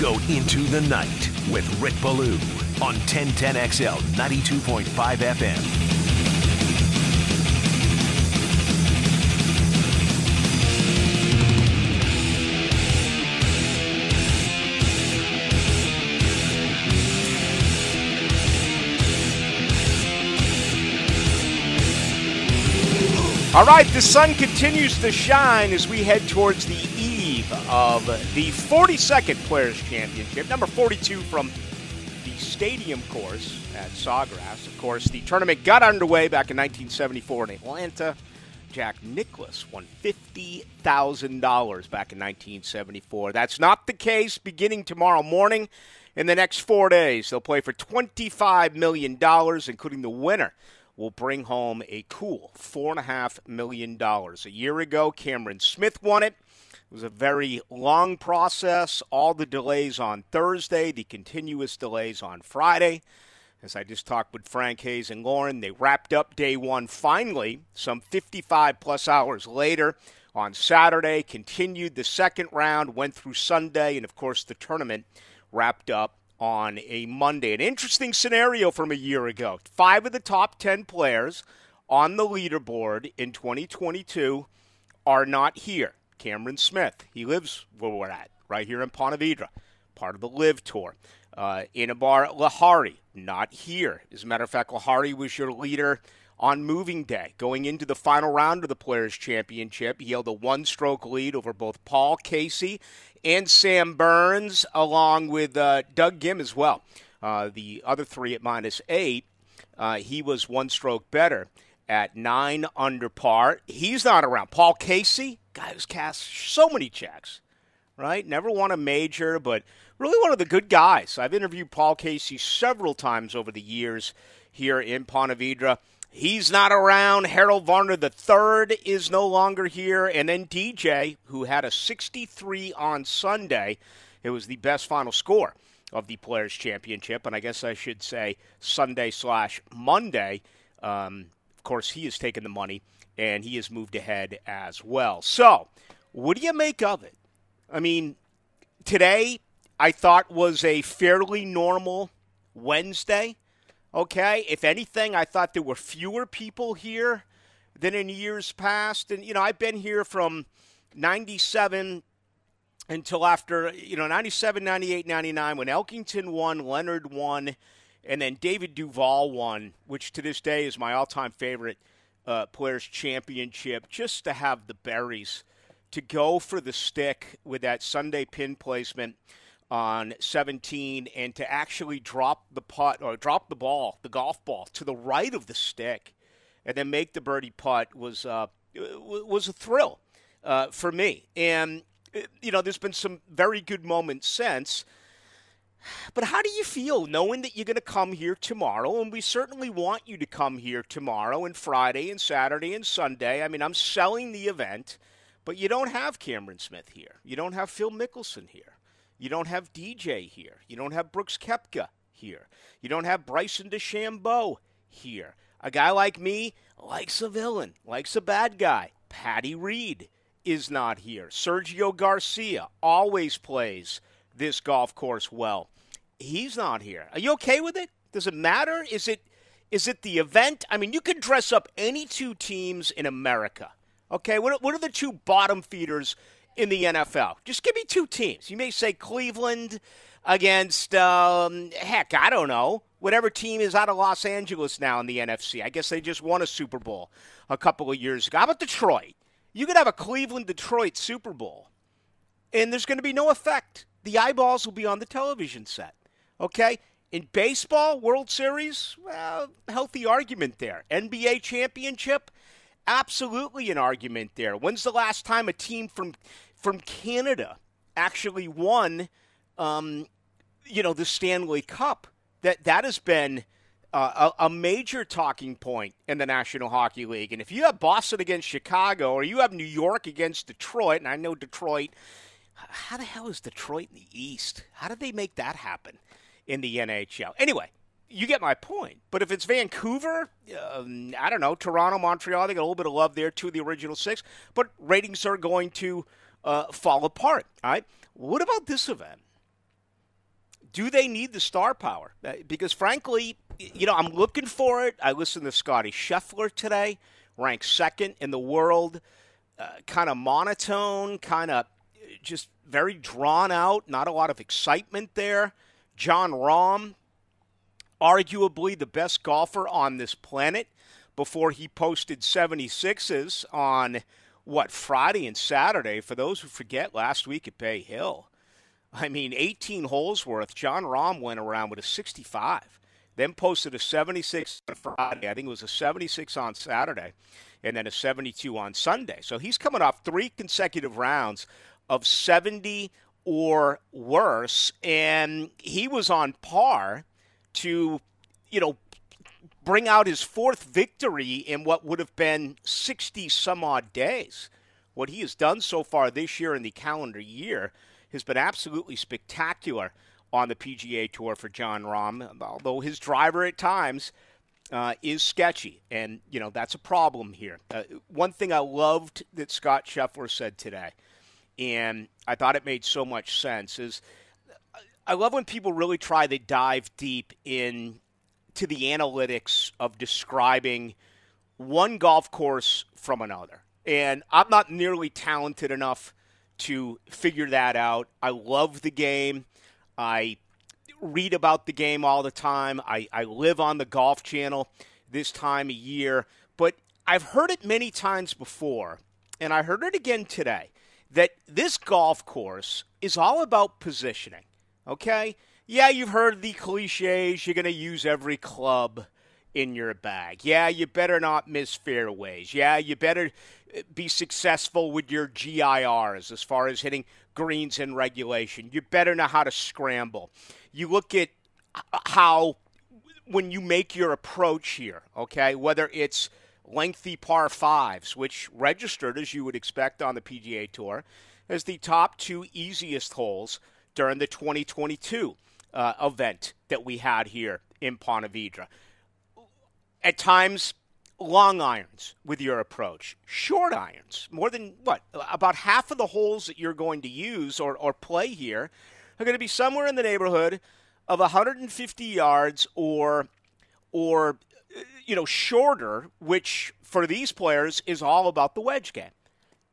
go into the night with Rick Ballou on 1010XL 92.5 FM. All right, the sun continues to shine as we head towards the of the 42nd Players Championship, number 42 from the stadium course at Sawgrass. Of course, the tournament got underway back in 1974 in Atlanta. Jack Nicklaus won $50,000 back in 1974. That's not the case beginning tomorrow morning. In the next four days, they'll play for $25 million, including the winner will bring home a cool $4.5 million. A year ago, Cameron Smith won it. It was a very long process, all the delays on Thursday, the continuous delays on Friday. As I just talked with Frank Hayes and Lauren, they wrapped up day one finally, some 55 plus hours later on Saturday, continued the second round, went through Sunday, and of course the tournament wrapped up on a Monday. An interesting scenario from a year ago. Five of the top 10 players on the leaderboard in 2022 are not here. Cameron Smith, he lives where we're at, right here in Ponte Vedra, part of the LIV Tour. Uh, Anirban Lahiri, not here. As a matter of fact, Lahari was your leader on moving day. Going into the final round of the Players' Championship, he held a one stroke lead over both Paul Casey and Sam Burns, along with uh, Doug Ghim as well. Uh, the other three at minus eight, uh, he was one stroke better at nine under par. He's not around. Paul Casey, guy who's cast so many checks, right? Never won a major, but really one of the good guys. I've interviewed Paul Casey several times over the years here in Ponte Vedra. He's not around. Harold Varner III is no longer here. And then DJ, who had a 63 on Sunday, it was the best final score of the Players' Championship. And I guess I should say Sunday slash Monday. Um, of course, he has taken the money and he has moved ahead as well. So, what do you make of it? I mean, today I thought was a fairly normal Wednesday. Okay, if anything, I thought there were fewer people here than in years past. And, you know, I've been here from 97 until after, you know, 97, 98, 99, when Elkington won, Leonard won, and then David Duval won, which to this day is my all time favorite uh, Players' Championship, just to have the berries to go for the stick with that Sunday pin placement on 17 and to actually drop the putt or drop the ball, the golf ball, to the right of the stick and then make the birdie putt was uh, was a thrill uh, for me. And uh, you know, there's been some very good moments since. But how do you feel knowing that you're going to come here tomorrow? And we certainly want you to come here tomorrow and Friday and Saturday and Sunday. I mean, I'm selling the event, but you don't have Cameron Smith here. You don't have Phil Mickelson here. You don't have DJ here. You don't have Brooks Koepka here. You don't have Bryson DeChambeau here. A guy like me likes a villain, likes a bad guy. Patty Reed is not here. Sergio Garcia always plays this golf course well. He's not here. Are you okay with it? Does it matter? Is it is it the event? I mean, you can dress up any two teams in America. Okay, what, what are the two bottom feeders in the NFL. Just give me two teams. You may say Cleveland against, um, heck, I don't know, whatever team is out of Los Angeles now in the NFC. I guess they just won a Super Bowl a couple of years ago. How about Detroit? You could have a Cleveland Detroit Super Bowl, and there's going to be no effect. The eyeballs will be on the television set. Okay? In baseball, World Series, well, healthy argument there. NBA championship, absolutely an argument there. When's the last time a team from from Canada actually won, um, you know, the Stanley Cup. That that has been uh, a, a, major talking point in the National Hockey League. And if you have Boston against Chicago, or you have New York against Detroit, and I know Detroit, how the hell is Detroit in the East? How did they make that happen in the NHL? Anyway, you get my point. But if it's Vancouver, um, I don't know, Toronto, Montreal, they got a little bit of love there, two of the original six. But ratings are going to uh, fall apart. All right. What about this event? do they need the star power? Uh, because frankly, you know, I'm looking for it. I listened to Scotty Scheffler today, ranked second in the world, uh, kind of monotone, kind of just very drawn out, not a lot of excitement there. Jon Rahm, arguably the best golfer on this planet before he posted 76s on what Friday and Saturday. For those who forget, last week at Bay Hill, I mean, 18 holes worth. Jon Rahm went around with a 65, then posted a 76 on Friday. I think it was a 76 on Saturday, and then a 72 on Sunday. So he's coming off three consecutive rounds of 70 or worse, and he was on par to, you know, bring out his fourth victory in what would have been 60 some odd days. What he has done so far this year in the calendar year has been absolutely spectacular on the PGA Tour for Jon Rahm, although his driver at times uh, is sketchy, and you know that's a problem here. Uh, one thing I loved that Scott Scheffler said today, and I thought it made so much sense, is I love when people really try to dive deep in to the analytics of describing one golf course from another. And I'm not nearly talented enough to figure that out. I love the game. I read about the game all the time. I, I live on the Golf Channel this time of year. But I've heard it many times before, and I heard it again today, that this golf course is all about positioning. Okay? Yeah, you've heard the cliches. You're going to use every club in your bag. Yeah, you better not miss fairways. Yeah, you better uh, be successful with your GIRs as far as hitting greens in regulation. You better know how to scramble. You look at uh, how when you make your approach here, okay, whether it's lengthy par fives, which registered as you would expect on the PGA Tour as the top two easiest holes during the 2022 uh, event that we had here in Ponte Vedra. At times, long irons with your approach, short irons, more than what? About half of the holes that you're going to use or, or play here are going to be somewhere in the neighborhood of 150 yards or or you know shorter, which for these players is all about the wedge game.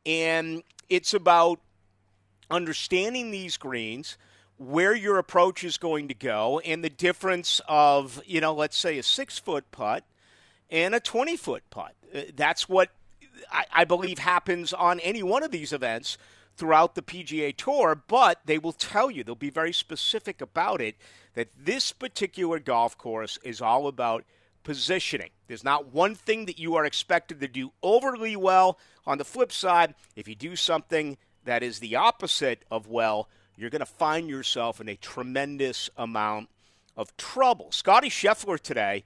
And it's about understanding these greens, where your approach is going to go, and the difference of, you know, let's say a six foot putt and a 20 foot putt. Uh, that's what I, I believe happens on any one of these events throughout the PGA Tour, but they will tell you, they'll be very specific about it, that this particular golf course is all about positioning. There's not one thing that you are expected to do overly well. On the flip side, if you do something that is the opposite of well, you're going to find yourself in a tremendous amount of trouble. Scotty Scheffler today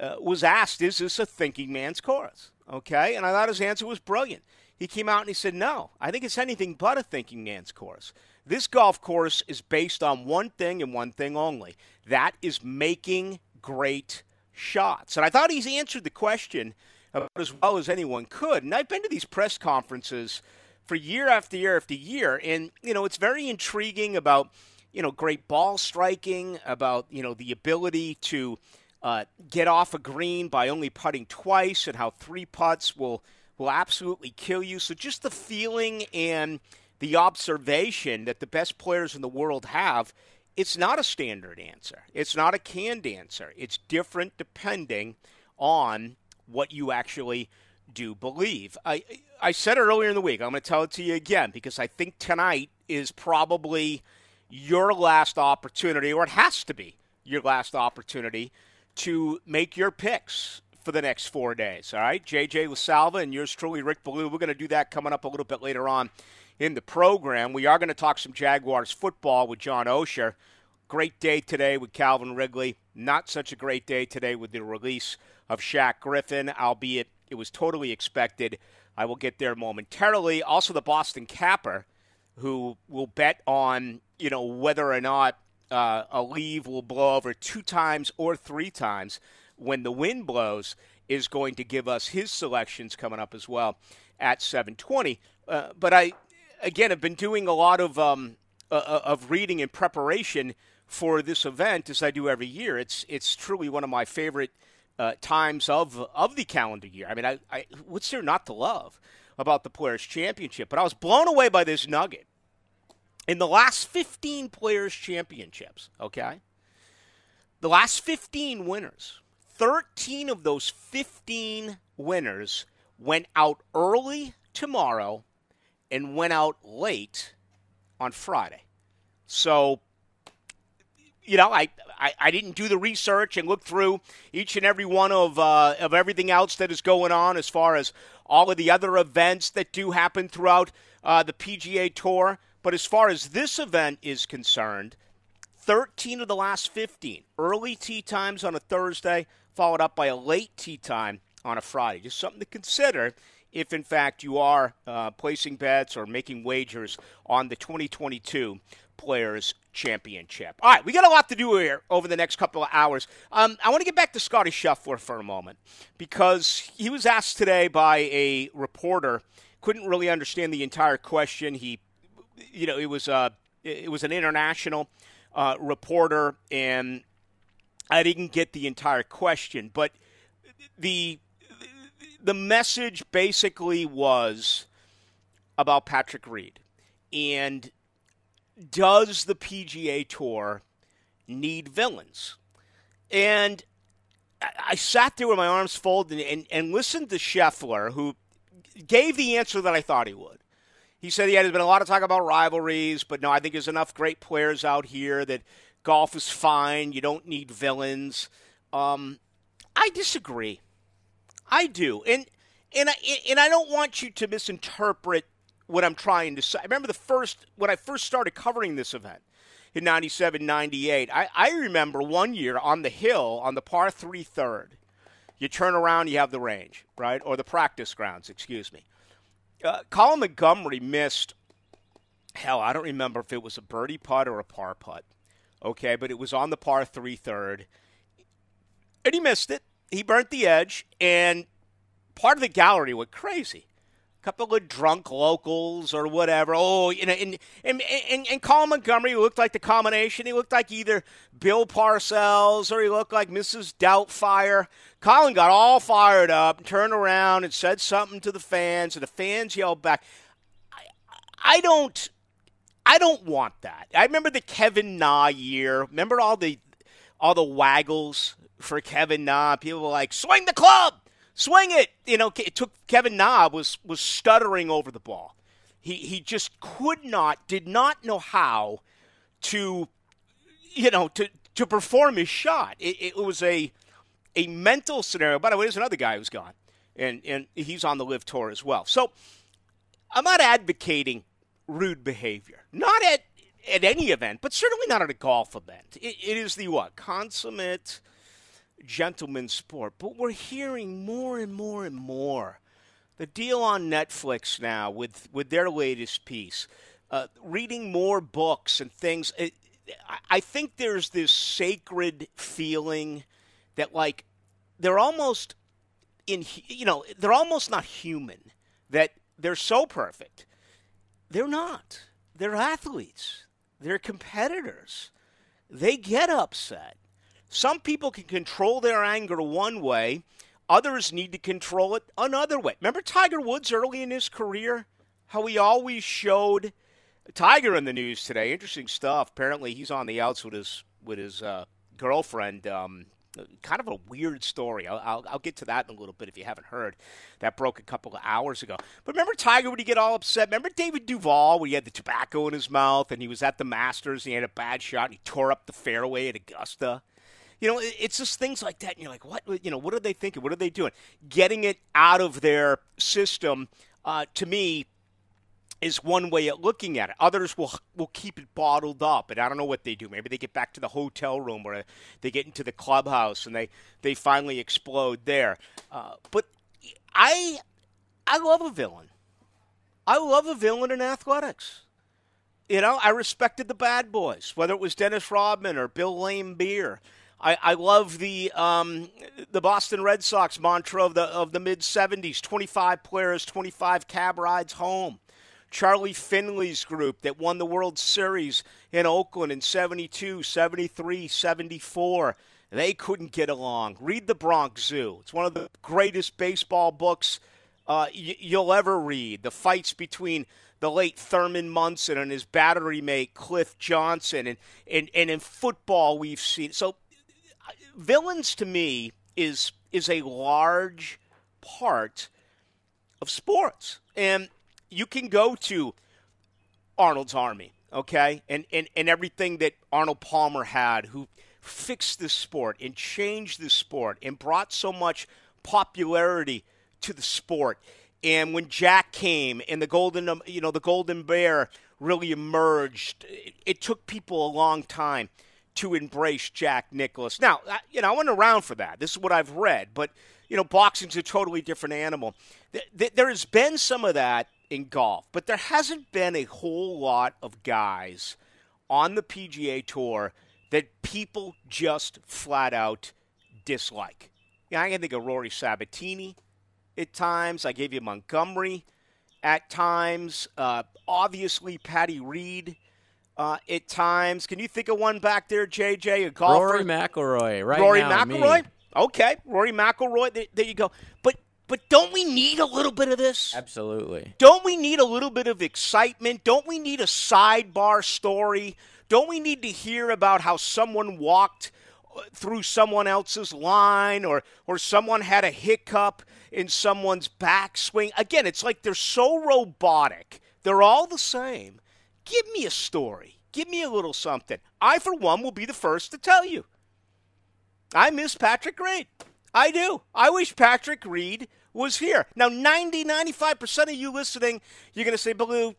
uh, was asked, Is this a thinking man's course? Okay, and I thought his answer was brilliant. He came out and he said, No, I think it's anything but a thinking man's course. This golf course is based on one thing and one thing only that is making great shots. And I thought he's answered the question about as well as anyone could. And I've been to these press conferences for year after year after year, and you know it's very intriguing about you know great ball striking, about you know the ability to uh, get off a green by only putting twice, and how three putts will will absolutely kill you. So just the feeling and the observation that the best players in the world have, it's not a standard answer. It's not a canned answer. It's different depending on what you actually do believe. I I said it earlier in the week. I'm going to tell it to you again because I think tonight is probably your last opportunity, or it has to be your last opportunity to make your picks for the next four days. All right, JJ LaSalva and yours truly, Rick Ballou. We're going to do that coming up a little bit later on in the program. We are going to talk some Jaguars football with John Osher. Great day today with Calvin Ridley. Not such a great day today with the release of Shaq Griffin, albeit it was totally expected. I will get there momentarily. Also, the Boston Capper, who will bet on you know whether or not uh, a leave will blow over two times or three times when the wind blows is going to give us his selections coming up as well at 720. Uh, but I, again, I've been doing a lot of um, uh, uh, of reading in preparation for this event as I do every year. It's it's truly one of my favorite uh, times of of the calendar year. I mean, I, I what's there not to love about the Players Championship? But I was blown away by this nugget. In the last 15 Players Championships, okay, the last 15 winners, 13 of those 15 winners went out early tomorrow and went out late on Friday. So, you know, I, I, I, didn't do the research and look through each and every one of, uh, of everything else that is going on as far as all of the other events that do happen throughout uh, the PGA Tour. But as far as this event is concerned, 13 of the last 15 early tee times on a Thursday, followed up by a late tee time on a Friday. Just something to consider if, in fact, you are uh, placing bets or making wagers on the 2022 Players Championship. All right, we got a lot to do here over the next couple of hours. Um, I want to get back to Scotty Scheffler for a moment because he was asked today by a reporter. Couldn't really understand the entire question. He, you know, it was a uh, it was an international uh, reporter, and I didn't get the entire question, but the the message basically was about Patrick Reed and does the PGA Tour need villains? And I sat there with my arms folded and, and, listened to Scheffler, who gave the answer that I thought he would. He said, yeah, there's been a lot of talk about rivalries, but no, I think there's enough great players out here that golf is fine. You don't need villains. Um, I disagree. I do, and and I and I don't want you to misinterpret what I'm trying to say. I remember the first when I first started covering this event in 97, 98. I, I remember one year on the hill on the par three third. You turn around, you have the range, right, or the practice grounds. Excuse me. Uh, Colin Montgomerie missed. Hell, I don't remember if it was a birdie putt or a par putt. Okay, but it was on the par three third, and he missed it he burnt the edge, and part of the gallery went crazy. A couple of drunk locals or whatever. Oh, you know, and and and, and Colin Montgomerie looked like the combination. He looked like either Bill Parcells or he looked like Mrs. Doubtfire. Colin got all fired up, and turned around and said something to the fans, and the fans yelled back. I, I don't. I don't want that. I remember the Kevin Na year. Remember all the all the waggles for Kevin Na. People were like, "Swing the club, swing it." You know, it took Kevin Na was was stuttering over the ball. He he just could not, did not know how to, you know, to to perform his shot. It, it was a a mental scenario. By the way, there's another guy who's gone, and and he's on the LIV tour as well. So I'm not advocating rude behavior, not at at any event, but certainly not at a golf event. it, it is the what consummate gentleman's sport. But we're hearing more and more and more. The deal on Netflix now with, with their latest piece, uh, reading more books and things. It, I think there's this sacred feeling that, like, they're almost in, you know, they're almost not human, that they're so perfect. They're not. They're athletes, they're competitors. They get upset. Some people can control their anger one way, others need to control it another way. Remember Tiger Woods early in his career? How he always showed Tiger in the news today. Interesting stuff. Apparently, he's on the outs with his with his uh, girlfriend. Um, kind of a weird story. I'll, I'll, I'll, get to that in a little bit if you haven't heard. That broke a couple of hours ago. But remember Tiger when he get all upset? Remember David Duval when he had the tobacco in his mouth and he was at the Masters and he had a bad shot and he tore up the fairway at Augusta? You know, it's just things like that. And you're like, what? You know, what are they thinking? What are they doing? Getting it out of their system, uh, to me, is one way of looking at it. Others will will keep it bottled up, and I don't know what they do. Maybe they get back to the hotel room or they get into the clubhouse and they they finally explode there. Uh, but I I love a villain. I love a villain in athletics. You know, I respected the bad boys, whether it was Dennis Rodman or Bill Laimbeer. I, I love the um, the Boston Red Sox mantra of the of the mid '70s: 25 players, 25 cab rides home. Charlie Finley's group that won the World Series in Oakland in 72, 73, 74. They couldn't get along. Read The Bronx Zoo. It's one of the greatest baseball books uh, y- you'll ever read. The fights between the late Thurman Munson and his battery mate Cliff Johnson, and and, and in football we've seen so. Villains to me is is a large part of sports, and you can go to Arnold's Army, okay, and and and everything that Arnold Palmer had, who fixed the sport and changed the sport and brought so much popularity to the sport. And when Jack came and the golden, um, you know, the golden bear really emerged, it, it took people a long time to embrace Jack Nicklaus. Now, you know, I wasn't around for that. This is what I've read, but you know, boxing's a totally different animal. There has been some of that in golf, but there hasn't been a whole lot of guys on the PGA Tour that people just flat out dislike. Yeah, I can think of Rory Sabbatini at times. I gave you Montgomerie at times. Uh, obviously, Patty Reed uh, at times. Can you think of one back there, JJ? A golfer? Rory McIlroy, right Rory now, McIlroy. Me. Okay, Rory McIlroy. There, there you go. But but don't we need a little bit of this? Absolutely. Don't we need a little bit of excitement? Don't we need a sidebar story? Don't we need to hear about how someone walked uh, through someone else's line or or someone had a hiccup in someone's backswing? Again, it's like they're so robotic. They're all the same. Give me a story. Give me a little something. I, for one, will be the first to tell you. I miss Patrick Reed. I do. I wish Patrick Reed was here. Now, 90, 95% of you listening, you're going to say, Blue,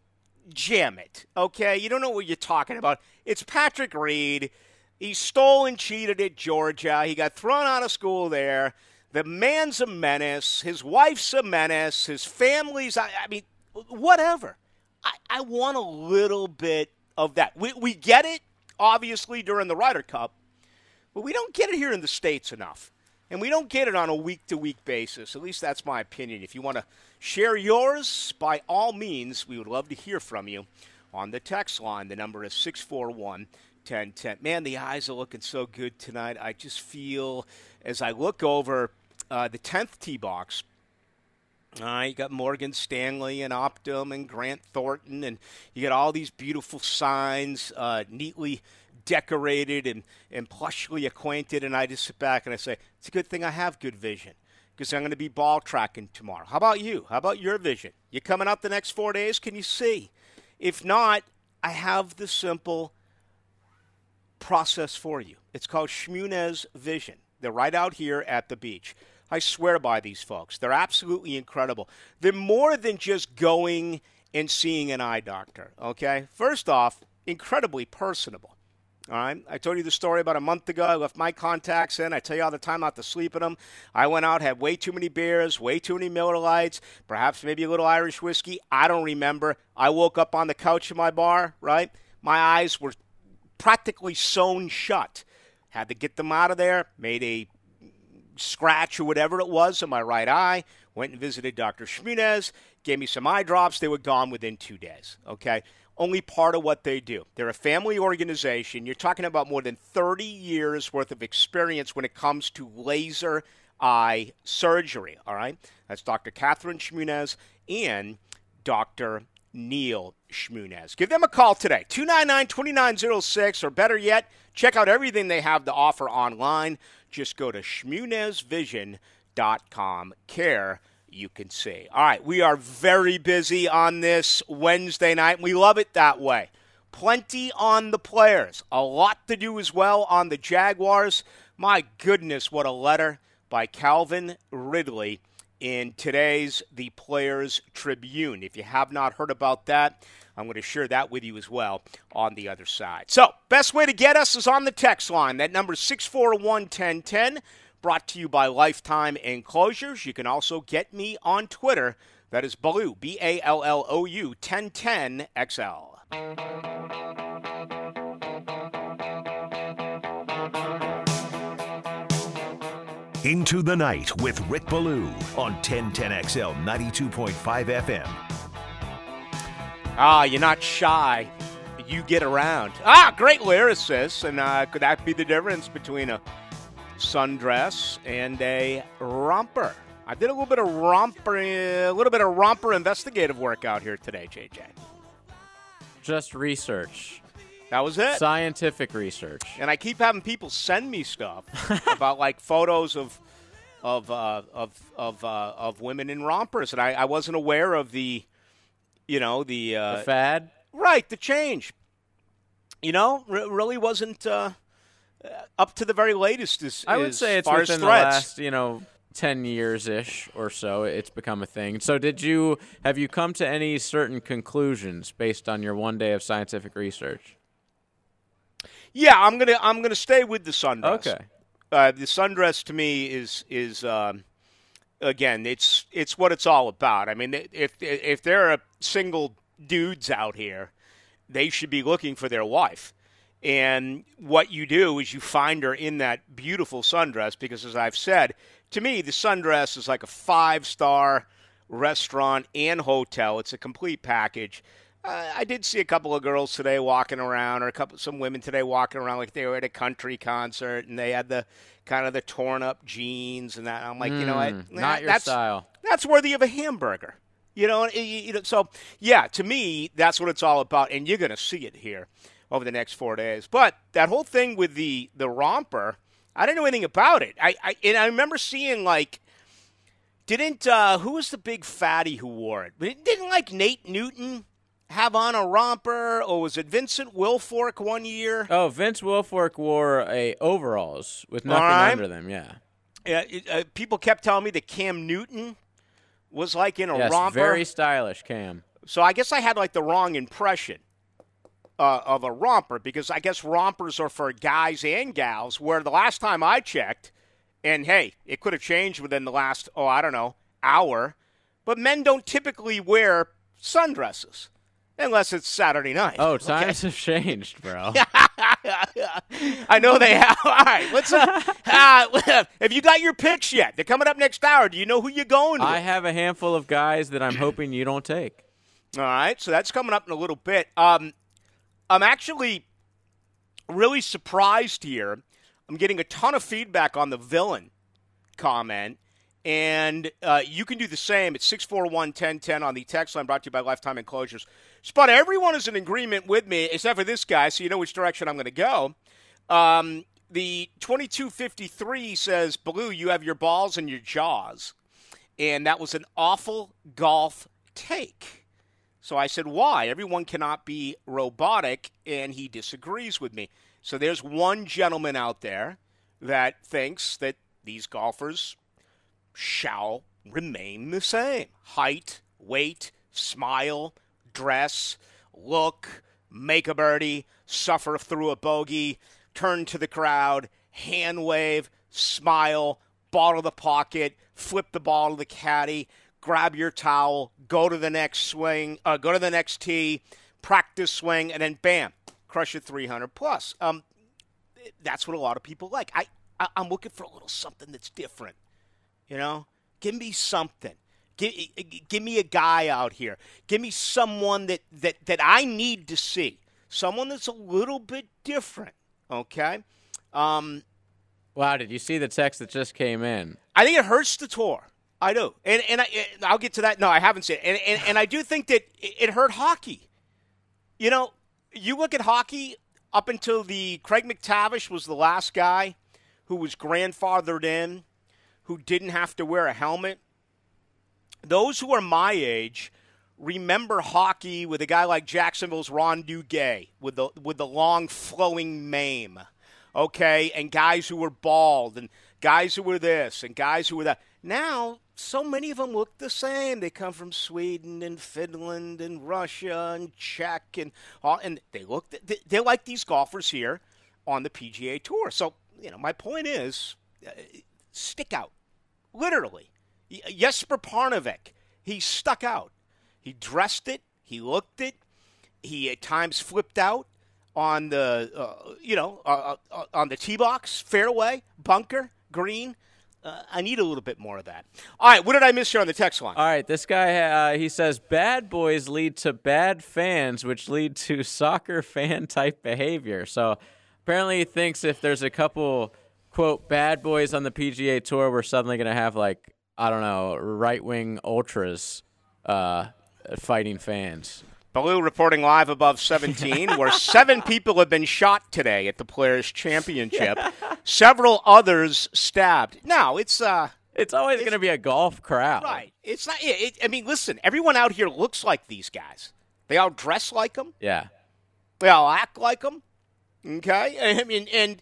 jam it. Okay? You don't know what you're talking about. It's Patrick Reed. He stole and cheated at Georgia. He got thrown out of school there. The man's a menace. His wife's a menace. His family's, I, I mean, whatever. I, I want a little bit of that. We, we get it, obviously, during the Ryder Cup, but we don't get it here in the States enough. And we don't get it on a week to week basis. At least that's my opinion. If you want to share yours, by all means, we would love to hear from you on the text line. The number is 641 1010. Man, the eyes are looking so good tonight. I just feel as I look over uh, the 10th tee box uh, you got Morgan Stanley and Optum and Grant Thornton, and you got all these beautiful signs, uh, neatly decorated and, and plushly acquainted. And I just sit back and I say, it's a good thing I have good vision because I'm going to be ball tracking tomorrow. How about you? How about your vision? You coming up the next four days? Can you see? If not, I have the simple process for you. It's called Shmunez Vision. They're right out here at the beach. I swear by these folks. They're absolutely incredible. They're more than just going and seeing an eye doctor, okay? First off, incredibly personable. All right. I told you the story about a month ago. I left my contacts in. I tell you all the time not to sleep in them. I went out, had way too many beers, way too many Miller Lites, perhaps maybe a little Irish whiskey. I don't remember. I woke up on the couch in my bar, right? My eyes were practically sewn shut. Had to get them out of there, made a scratch or whatever it was in my right eye. Went and visited Dr. Shmunez, gave me some eye drops. They were gone within two days. Okay. Only part of what they do. They're a family organization. You're talking about more than 30 years worth of experience when it comes to laser eye surgery. All right. That's Dr. Catherine Shmunez and Dr. Neil Shmunez. Give them a call today, 299 2906, or better yet, check out everything they have to offer online. Just go to shmunezvision.com. Care you can see. All right, we are very busy on this Wednesday night. We love it that way. Plenty on the players, a lot to do as well on the Jaguars. My goodness, what a letter by Calvin Ridley in today's The Players Tribune. If you have not heard about that, I'm going to share that with you as well on the other side. So, best way to get us is on the text line. That number is 641 1010, brought to you by Lifetime Enclosures. You can also get me on Twitter. That is Ballou, B A L L O U 1010 XL. Into the Night with Rick Ballou on 1010XL 92.5 FM. Ah, you're not shy. You get around. Ah, great lyricist. And uh, could that be the difference between a sundress and a romper? I did a little bit of romper, a little bit of romper investigative work out here today, JJ. Just research. That was it. Scientific research. And I keep having people send me stuff about like photos of of uh, of of uh, of women in rompers, and I, I wasn't aware of the, you know, the, uh, the fad. Right, the change. You know, r- really wasn't uh, up to the very latest. As, I would say it's far within the last, you know, ten years ish or so. It's become a thing. So, did you have you come to any certain conclusions based on your one day of scientific research? Yeah, I'm gonna I'm gonna stay with the sundress. Okay. Uh, the sundress to me is is um, again it's it's what it's all about. I mean, if if there are single dudes out here, they should be looking for their wife. And what you do is you find her in that beautiful sundress because, as I've said, to me, the sundress is like a five star restaurant and hotel. It's a complete package. Uh, I did see a couple of girls today walking around, or a couple some women today walking around like they were at a country concert, and they had the kind of the torn up jeans and that. I'm like, you know what? Mm, not your that's, style. That's worthy of a hamburger. You know, you, you know. So yeah, to me, that's what it's all about, and you're going to see it here over the next four days. But that whole thing with the the romper, I didn't know anything about it. I, I and I remember seeing like. Didn't uh, who was the big fatty who wore it? Didn't like Nate Newton have on a romper, or was it Vincent Wilfork one year? Oh, Vince Wilfork wore a overalls with nothing right. under them. Yeah. Yeah, it, uh, people kept telling me that Cam Newton was like in a yes, romper. very stylish, Cam. So I guess I had like the wrong impression uh, of a romper because I guess rompers are for guys and gals. Where the last time I checked, and hey, it could have changed within the last oh I don't know hour, but men don't typically wear sundresses unless it's Saturday night. Oh, times have changed, bro. I know they have. All right, let's. Uh, uh, have you got your picks yet? They're coming up next hour. Do you know who you're going with? I have a handful of guys that I'm hoping you don't take. All right, so that's coming up in a little bit. Um, I'm actually really surprised here. I'm getting a ton of feedback on the villain comment, and uh, you can do the same at 641 1010 on the text line brought to you by Lifetime Enclosures. Spot, everyone is in agreement with me except for this guy, so you know which direction I'm going to go. Um, the 2253 says, Blue, you have your balls and your jaws. And that was an awful golf take. So I said, why? Everyone cannot be robotic, and he disagrees with me. So there's one gentleman out there that thinks that these golfers shall remain the same height, weight, smile, dress, look, make a birdie, suffer through a bogey, turn to the crowd, hand wave, smile, ball to the pocket, flip the ball to the caddy, grab your towel, go to the next swing, uh, go to the next tee, practice swing, and then bam, crush it 300 plus. Um, that's what a lot of people like. I, I I'm looking for a little something that's different. You know, give me something. Give, give me a guy out here. Give me someone that, that, that I need to see. Someone that's a little bit different. Okay. Um, wow, did you see the text that just came in? I think it hurts the tour. I do, and and I, I'll get to that. No, I haven't seen it, and and, and I do think that it hurt hockey. You know, you look at hockey up until the Craig MacTavish was the last guy who was grandfathered in, who didn't have to wear a helmet. Those who are my age remember hockey with a guy like Jacksonville's Ron Duguay with the with the long flowing mane, okay, and guys who were bald and guys who were this and guys who were that. Now, so many of them look the same. They come from Sweden and Finland and Russia and Czech and all, and they look they're like these golfers here on the PGA Tour. So, you know, my point is uh, stick out. Literally. Jesper Parnevik, he stuck out. He dressed it. He looked it. He at times flipped out on the, uh, you know, uh, uh, on the tee box, fairway, bunker, green. Uh, I need a little bit more of that. All right, what did I miss here on the text line? All right, this guy uh, he says bad boys lead to bad fans, which lead to soccer fan type behavior. So apparently, he thinks if there's a couple quote bad boys on the PGA Tour, we're suddenly going to have like I don't know right wing ultras uh, fighting fans. Ballou reporting live above 17, where seven people have been shot today at the Players' Championship. Several others stabbed. Now it's uh, it's always going to be a golf crowd, right? It's not. It, I mean, listen, everyone out here looks like these guys. They all dress like them. Yeah. They all act like them. Okay. I mean, and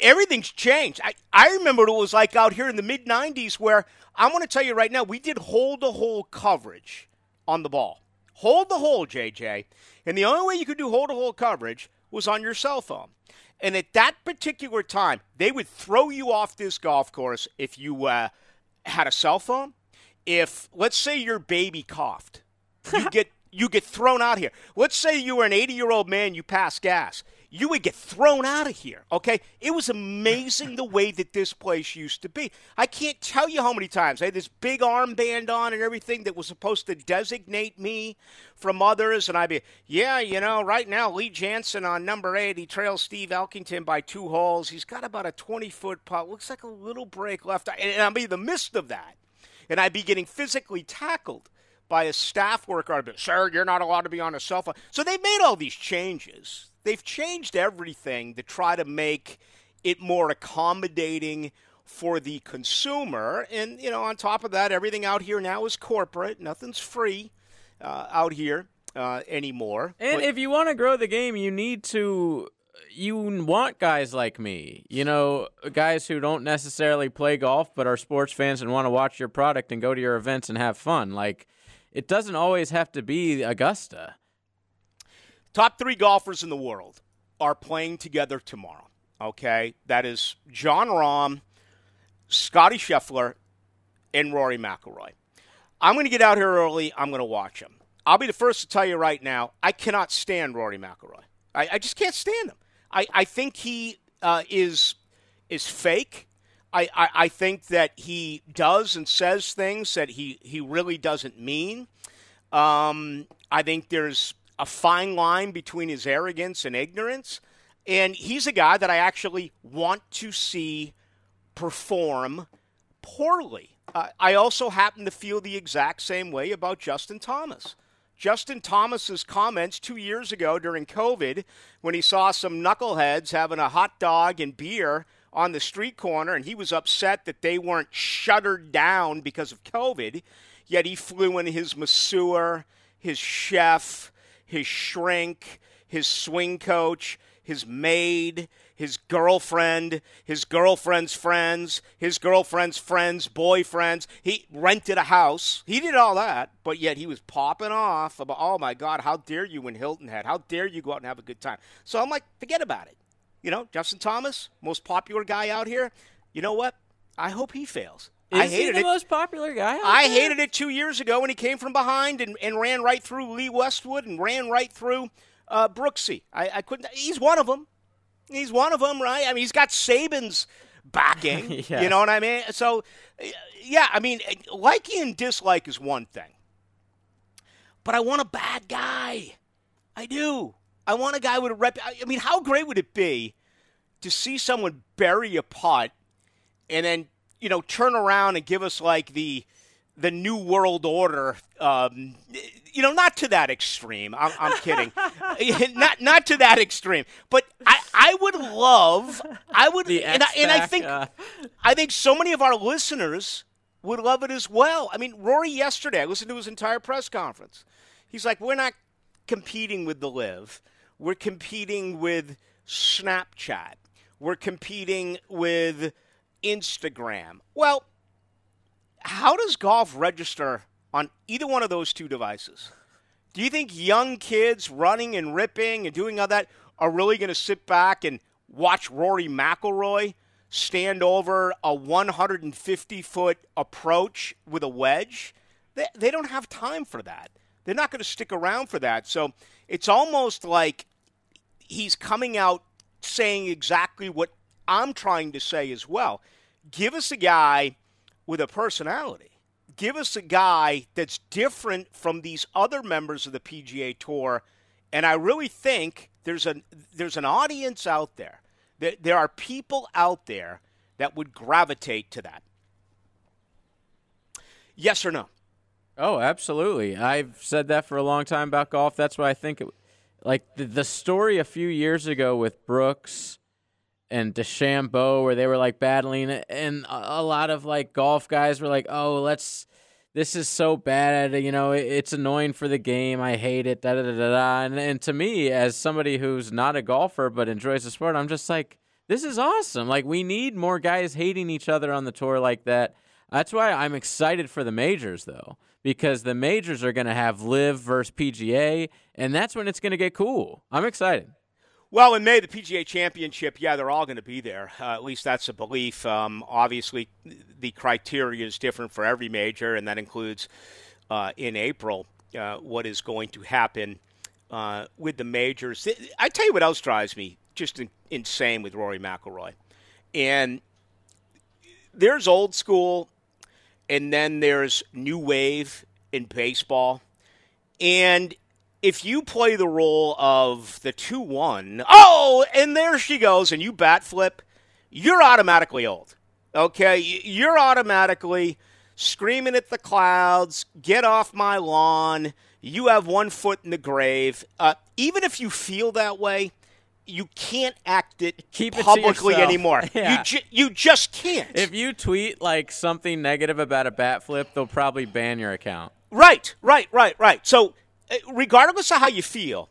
everything's changed. I, I remember what it was like out here in the mid 90s where I'm going to tell you right now, we did hold the hole coverage on the ball. Hold the hole, JJ. And the only way you could do hold the hole coverage was on your cell phone. And at that particular time, they would throw you off this golf course if you uh, had a cell phone. If let's say your baby coughed, you get you get thrown out here. Let's say you were an 80 year old man, you pass gas you would get thrown out of here. Okay, it was amazing the way that this place used to be. I can't tell you how many times I had this big armband on and everything that was supposed to designate me from others, and I'd be, yeah, you know, right now Lee Janzen on number eight, he trails Steve Elkington by two holes. He's got about a 20 foot putt. Looks like a little break left, and I'd be in the midst of that, and I'd be getting physically tackled by a staff worker. I'd be, sir, you're not allowed to be on a cell phone. So they made all these changes they've changed everything to try to make it more accommodating for the consumer. And, you know, on top of that, everything out here now is corporate. Nothing's free uh, out here uh, anymore. And but- if you want to grow the game, you need to. You want guys like me, you know, guys who don't necessarily play golf but are sports fans and want to watch your product and go to your events and have fun. Like, it doesn't always have to be Augusta. Top three golfers in the world are playing together tomorrow. Okay, that is Jon Rahm, Scotty Scheffler, and Rory McIlroy. I'm going to get out here early. I'm going to watch them. I'll be the first to tell you right now. I cannot stand Rory McIlroy. I, I just can't stand him. I, I think he uh, is is fake. I, I, I think that he does and says things that he, he really doesn't mean. Um, I think there's a fine line between his arrogance and ignorance. And he's a guy that I actually want to see perform poorly. Uh, I also happen to feel the exact same way about Justin Thomas. Justin Thomas's comments two years ago during COVID when he saw some knuckleheads having a hot dog and beer on the street corner and he was upset that they weren't shuttered down because of COVID, yet he flew in his masseur, his chef, his shrink, his swing coach, his maid, his girlfriend, his girlfriend's friends, his girlfriend's friends' boyfriends. He rented a house. He did all that, but yet he was popping off about, oh my God, how dare you in Hilton Head? How dare you go out and have a good time? So I'm like, forget about it. You know, Justin Thomas, most popular guy out here. You know what? I hope he fails. Is I hated he the it. most popular guy? I there? hated it two years ago when he came from behind and, and ran right through Lee Westwood and ran right through uh, Brooksy. I, I couldn't. He's one of them. He's one of them, right? I mean, he's got Saban's backing. You know what I mean? So, yeah, I mean, liking and dislike is one thing, but I want a bad guy. I do. I want a guy with a rep. I mean, how great would it be to see someone bury a putt and then you know, turn around and give us like the the new world order. Um, you know, not to that extreme. I'm, I'm kidding. not not to that extreme. But I, I would love. I would, and I, and I think uh... I think so many of our listeners would love it as well. I mean, Rory yesterday, I listened to his entire press conference. He's like, we're not competing with the LIV. We're competing with Snapchat. We're competing with Instagram. Well, how does golf register on either one of those two devices? Do you think young kids running and ripping and doing all that are really going to sit back and watch Rory McIlroy stand over a 150 foot approach with a wedge? They, they don't have time for that. They're not going to stick around for that. So it's almost like he's coming out saying exactly what I'm trying to say as well Give us a guy with a personality. Give us a guy that's different from these other members of the PGA Tour. And I really think there's an there's an audience out there. There, there are people out there that would gravitate to that. Yes or no? Oh, absolutely. I've said that for a long time about golf. That's why I think it, like the, the story a few years ago with Brooks and DeChambeau where they were like battling and a, lot of like golf guys were like, "Oh, let's this is so bad. You know, it's annoying for the game. I hate it. Da da da da. da. And, and to me, as somebody who's not a golfer but enjoys the sport, I'm just like, this is awesome. Like we need more guys hating each other on the tour like that. That's why I'm excited for the majors, though, because the majors are going to have LIV versus PGA, and that's when it's going to get cool. I'm excited. Well, in May, the PGA Championship, yeah, they're all going to be there. Uh, at least that's a belief. Um, obviously, the criteria is different for every major, and that includes uh, in April uh, what is going to happen uh, with the majors. I tell you what else drives me just in, insane with Rory McIlroy, and there's old school and then there's new wave in baseball. And if you play the role of the 2 1, oh, and there she goes, and you bat flip, you're automatically old. Okay? You're automatically screaming at the clouds, get off my lawn, you have one foot in the grave. Uh, even if you feel that way, you can't act it Keep publicly it anymore. Yeah. You ju- you just can't. If you tweet like something negative about a bat flip, they'll probably ban your account. Right, right, right, right. So, regardless of how you feel,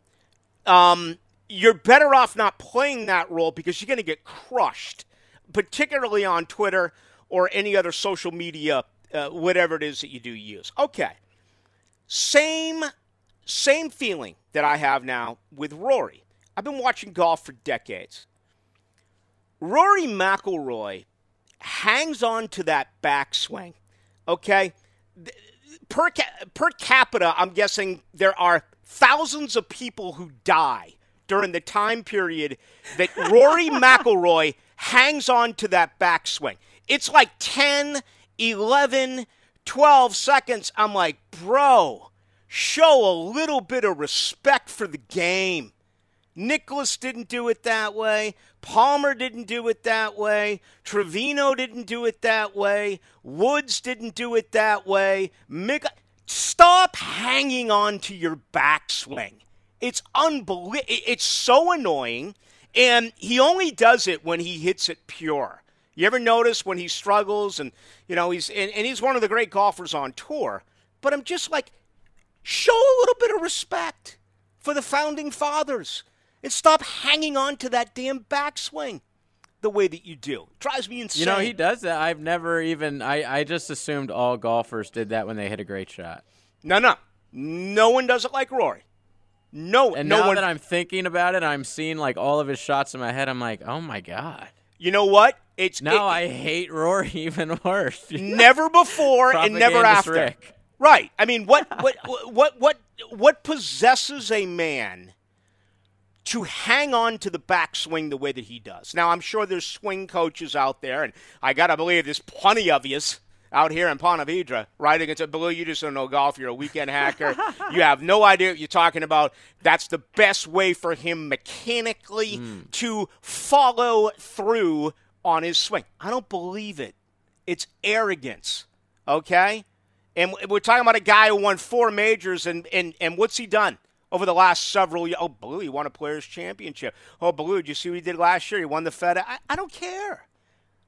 um, you're better off not playing that role because you're going to get crushed, particularly on Twitter or any other social media, uh, whatever it is that you do use. Okay, same same feeling that I have now with Rory. I've been watching golf for decades. Rory McIlroy hangs on to that backswing. Okay, per ca- per capita, I'm guessing there are thousands of people who die during the time period that Rory McIlroy hangs on to that backswing. It's like 10, 11, 12 seconds. I'm like, bro, show a little bit of respect for the game. Nicklaus didn't do it that way. Palmer didn't do it that way. Trevino didn't do it that way. Woods didn't do it that way. Mick, stop hanging on to your backswing. It's unbelievable. It's so annoying, and he only does it when he hits it pure. You ever notice when he struggles, and you know he's and, and he's one of the great golfers on tour. But I'm just like, show a little bit of respect for the founding fathers and stop hanging on to that damn backswing the way that you do. It drives me insane. You know, he does that. I've never even I, I just assumed all golfers did that when they hit a great shot. No, no. No one does it like Rory. No, and no now one. that I'm thinking about it, I'm seeing like all of his shots in my head. I'm like, oh my god. You know what? It's now it, I hate Rory even worse. never before and never after. Rick. Right. I mean, what, what, what, what, what possesses a man to hang on to the backswing the way that he does. Now, I'm sure there's swing coaches out there, and I got to believe there's plenty of yous out here in Ponte Vedra, right? Against a Blue, you just don't know golf. You're a weekend hacker. you have no idea what you're talking about. That's the best way for him mechanically mm. to follow through on his swing. I don't believe it. It's arrogance, okay? And we're talking about a guy who won four majors, and, and, and what's he done? Over the last several years. Oh, Blue, he won a Players Championship. Oh, Blue, did you see what he did last year? He won the Fed. I, I don't care.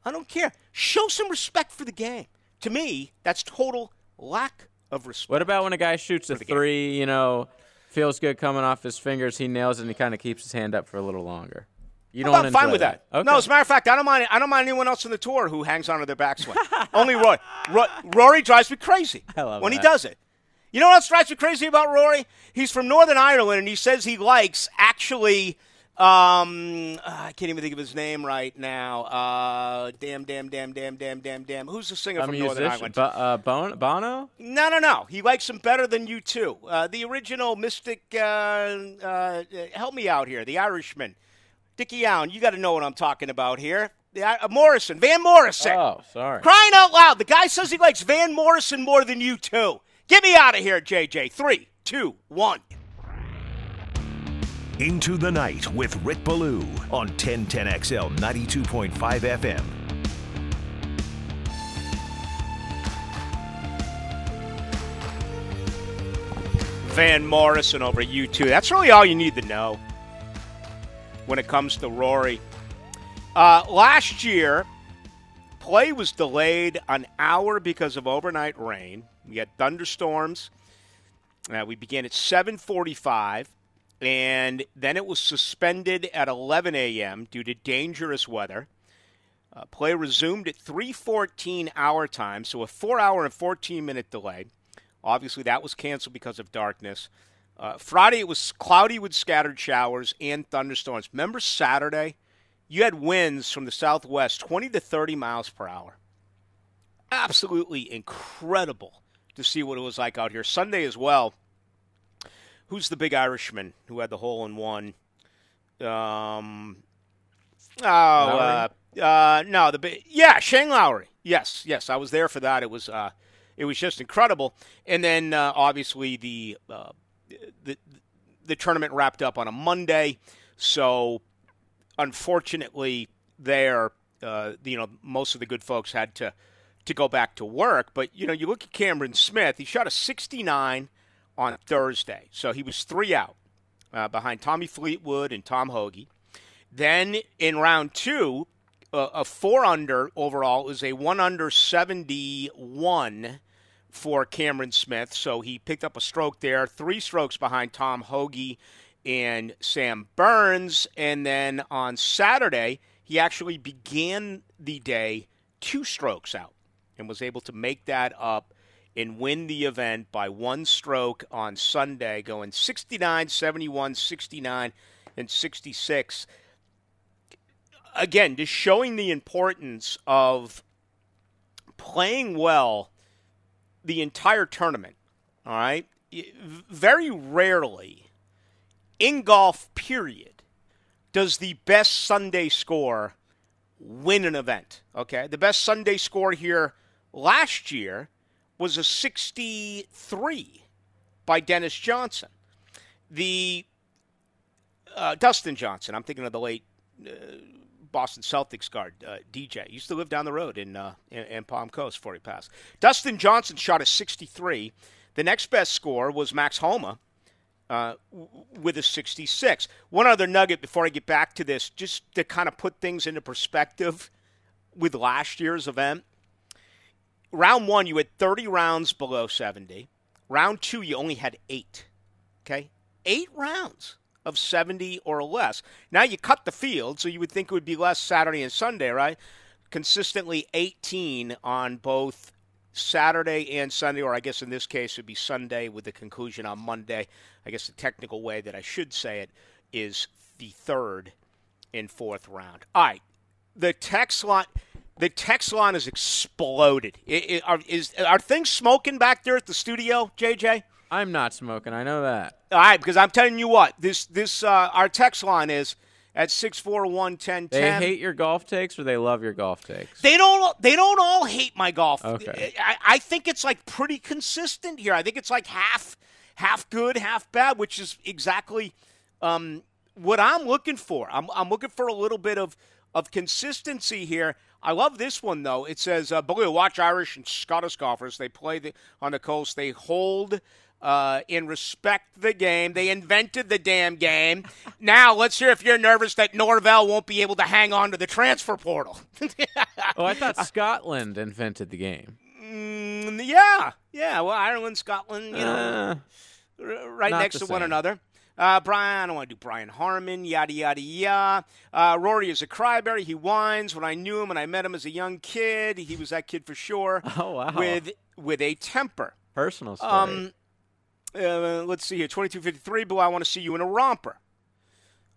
I don't care. Show some respect for the game. To me, that's total lack of respect. What about when a guy shoots a three, game. you know, feels good coming off his fingers, he nails it, and he kind of keeps his hand up for a little longer? You don't I'm fine with that. that. Okay. No, as a matter of fact, I don't mind. I don't mind anyone else in the tour who hangs onto their backswing. Only Roy. Rory drives me crazy when that. he does it. You know what else drives me crazy about Rory? He's from Northern Ireland, and he says he likes actually. Um, uh, I can't even think of his name right now. Uh, damn, damn, damn, damn, damn, damn, damn. Who's the singer a from musician. Northern Ireland? Bo- uh, bon- Bono? No, no, no. He likes him better than U2. Uh, the original Mystic. Uh, uh, help me out here. The Irishman, Dickie Allen. You got to know what I'm talking about here. Uh, Morrison, Van Morrison. Oh, sorry. Crying out loud. The guy says he likes Van Morrison more than U2. Get me out of here, JJ. Three, two, one. Into the Night with Rick Ballou on 1010XL 92.5 FM. Van Morrison over U2. That's really all you need to know when it comes to Rory. Uh, last year, play was delayed an hour because of overnight rain. We had thunderstorms. Uh, we began at 7:45, and then it was suspended at 11 a.m. due to dangerous weather. Uh, play resumed at 3:14 hour time, so a four-hour and 14-minute delay. Obviously, that was canceled because of darkness. Uh, Friday, it was cloudy with scattered showers and thunderstorms. Remember Saturday? You had winds from the southwest 20 to 30 miles per hour. Absolutely incredible to see what it was like out here. Sunday as well. Who's the big Irishman who had the hole in one? Um, oh, uh, uh, no, the big, yeah, Shane Lowry. Yes, yes, I was there for that. It was uh, it was just incredible. And then uh, obviously the, uh, the the tournament wrapped up on a Monday, so unfortunately there, uh, you know, most of the good folks had to to go back to work. But you know, you look at Cameron Smith; he shot a 69 on Thursday, so he was three out uh, behind Tommy Fleetwood and Tom Hoge. Then in round two, uh, a four under overall is a one under 71 for Cameron Smith. So he picked up a stroke there, three strokes behind Tom Hoge and Sam Burns. And then on Saturday, he actually began the day two strokes out and was able to make that up and win the event by one stroke on Sunday, going 69, 71, 69, and 66. Again, just showing the importance of playing well the entire tournament. All right. Very rarely in golf, period, does the best Sunday score win an event. Okay. The best Sunday score here last year was a 63 by Dennis Johnson. The uh, Dustin Johnson, I'm thinking of the late uh, Boston Celtics guard, uh, DJ. Used to live down the road in, uh, in, in Palm Coast before he passed. Dustin Johnson shot a 63. The next best score was Max Homa uh, with a 66. One other nugget before I get back to this, just to kind of put things into perspective with last year's event. Round one, you had 30 rounds below 70. Round two, you only had eight. Okay? Eight rounds of 70 or less. Now you cut the field, so you would think it would be less Saturday and Sunday, right? Consistently 18 on both Saturday and Sunday, or I guess in this case it would be Sunday with the conclusion on Monday. I guess the technical way that I should say it is the third and fourth round. All right, the text line. The text line has exploded. It, it, are, is, are things smoking back there at the studio, JJ? I'm not smoking. I know that. All right, because I'm telling you what, this this uh, our text line is at six four one ten ten. They hate your golf takes, or they love your golf takes. They don't. They don't all hate my golf. Okay. I, I think it's like pretty consistent here. I think it's like half half good, half bad, which is exactly um, what I'm looking for. I'm I'm looking for a little bit of of consistency here. I love this one though. It says, uh, "Blue, watch Irish and Scottish golfers. They play the, on the coast. They hold." Uh, and respect the game. They invented the damn game. Now let's hear if you're nervous that Norvell won't be able to hang on to the transfer portal. oh, I thought Scotland invented the game. Mm, yeah, yeah. Well, Ireland, Scotland, you know, Uh, right next to one another. Uh, Brian, I don't want to do Brian Harmon, yada, yada, yada. Uh, Rory is a cryberry. He whines. When I knew him and I met him as a young kid, he was that kid for sure. Oh, wow. With, with a temper. Personal story. Um, uh, let's see here. 2253, Boo, I want to see you in a romper.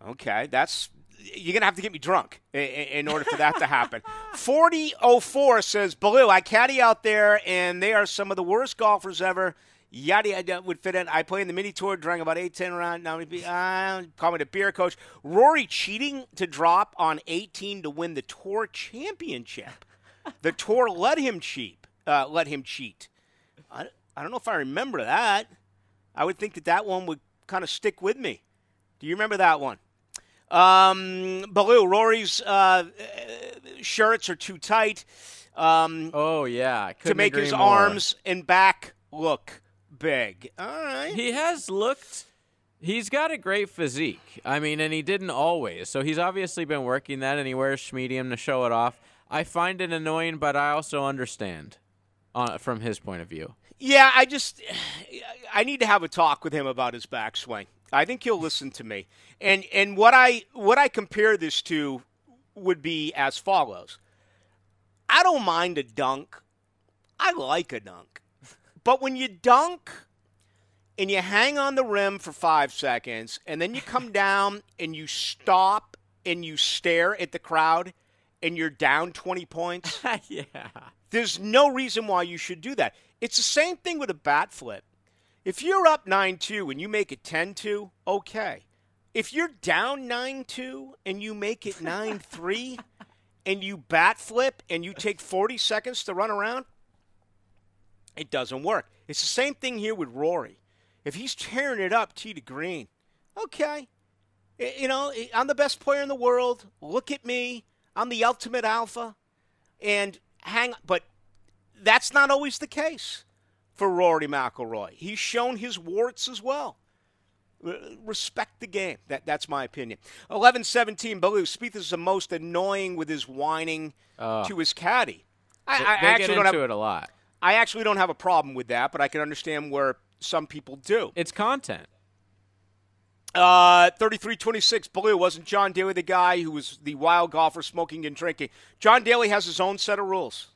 Okay, that's. You're going to have to get me drunk in, in order for that to happen. 4004 says, Baloo, I caddy out there, and they are some of the worst golfers ever. yada yada would fit in. I play in the mini tour, drank about eight, ten rounds. Now be uh, call me the beer coach. Rory cheating to drop on 18 to win the tour championship. the tour let him cheat. Uh, let him cheat. I, I don't know if I remember that. I would think that that one would kind of stick with me. Do you remember that one? Um, Baloo, Rory's uh, shirts are too tight. Um, oh yeah, to make his more. arms and back look big. All right. He has looked. He's got a great physique. I mean, and he didn't always. So he's obviously been working that, and he wears medium to show it off. I find it annoying, but I also understand uh, from his point of view. Yeah, I just I need to have a talk with him about his backswing. I think he'll listen to me. And and what I what I compare this to would be as follows. I don't mind a dunk. I like a dunk. But when you dunk and you hang on the rim for 5 seconds and then you come down and you stop and you stare at the crowd and you're down 20 points. yeah. There's no reason why you should do that. It's the same thing with a bat flip. If you're up 9 2 and you make it 10 2, okay. If you're down 9 2 and you make it 9 3 and you bat flip and you take 40 seconds to run around, it doesn't work. It's the same thing here with Rory. If he's tearing it up tee to green, okay. You know, I'm the best player in the world. Look at me. I'm the ultimate alpha. And hang but that's not always the case for Rory McIlroy. He's shown his warts as well. Respect the game. That that's my opinion. 11-17, Baloo. Spieth is the most annoying with his whining uh, to his caddy. I, they, I actually don't have it a lot. I actually don't have a problem with that, but I can understand where some people do. It's content. Uh, 33-26, Baloo. Wasn't John Daly the guy who was the wild golfer smoking and drinking? John Daly has his own set of rules.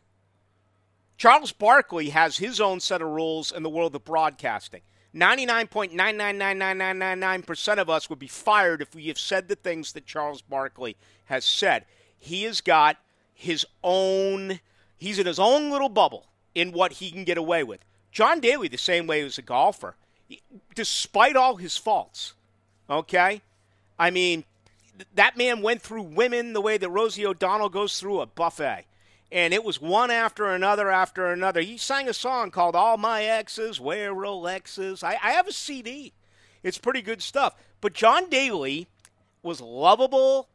Charles Barkley has his own set of rules in the world of broadcasting. 99.9999999% of us would be fired if we have said the things that Charles Barkley has said. He has got his own, he's in his own little bubble in what he can get away with. John Daly, the same way as a golfer, despite all his faults, okay? I mean, that man went through women the way that Rosie O'Donnell goes through a buffet and it was one after another after another. He sang a song called All My Exes Wear Rolexes. I, I have a CD. It's pretty good stuff. But John Daly was lovable.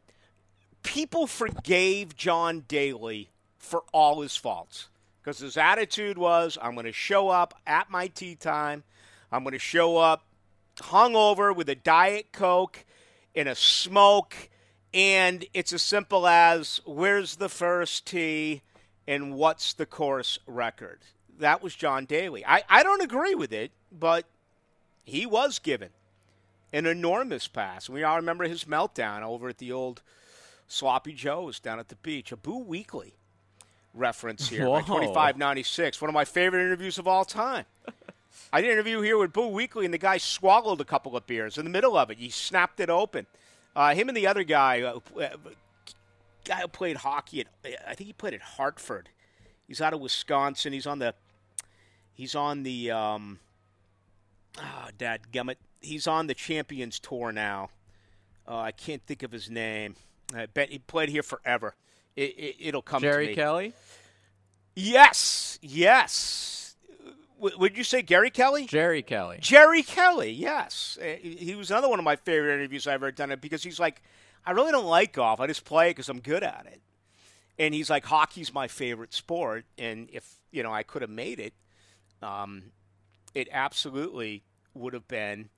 People forgave John Daly for all his faults because his attitude was I'm going to show up at my tee time. I'm going to show up hungover with a Diet Coke and a smoke. And it's as simple as where's the first tee? and what's the course record. That was John Daly. I, I don't agree with it, but he was given an enormous pass. We all remember his meltdown over at the old Sloppy Joe's down at the beach. A Boo Weekly reference here Whoa. by 2596. One of my favorite interviews of all time. I did an interview here with Boo Weekly, and the guy swallowed a couple of beers in the middle of it. He snapped it open. Uh, him and the other guy, uh, guy who played hockey at I think he played at Hartford. He's out of Wisconsin. He's on the he's on the um oh, dad gummit. He's on the Champions Tour now. Uh, I can't think of his name. I bet he played here forever. It, will it, come Jerry Kelly? Yes. Yes. W- would you say Gary Kelly? Jerry Kelly. Jerry Kelly, yes. Uh, he was another one of my favorite interviews I've ever done it because he's like – I really don't like golf. I just play it because I'm good at it. And he's like, hockey's my favorite sport. And if, you know, I could have made it, um, it absolutely would have been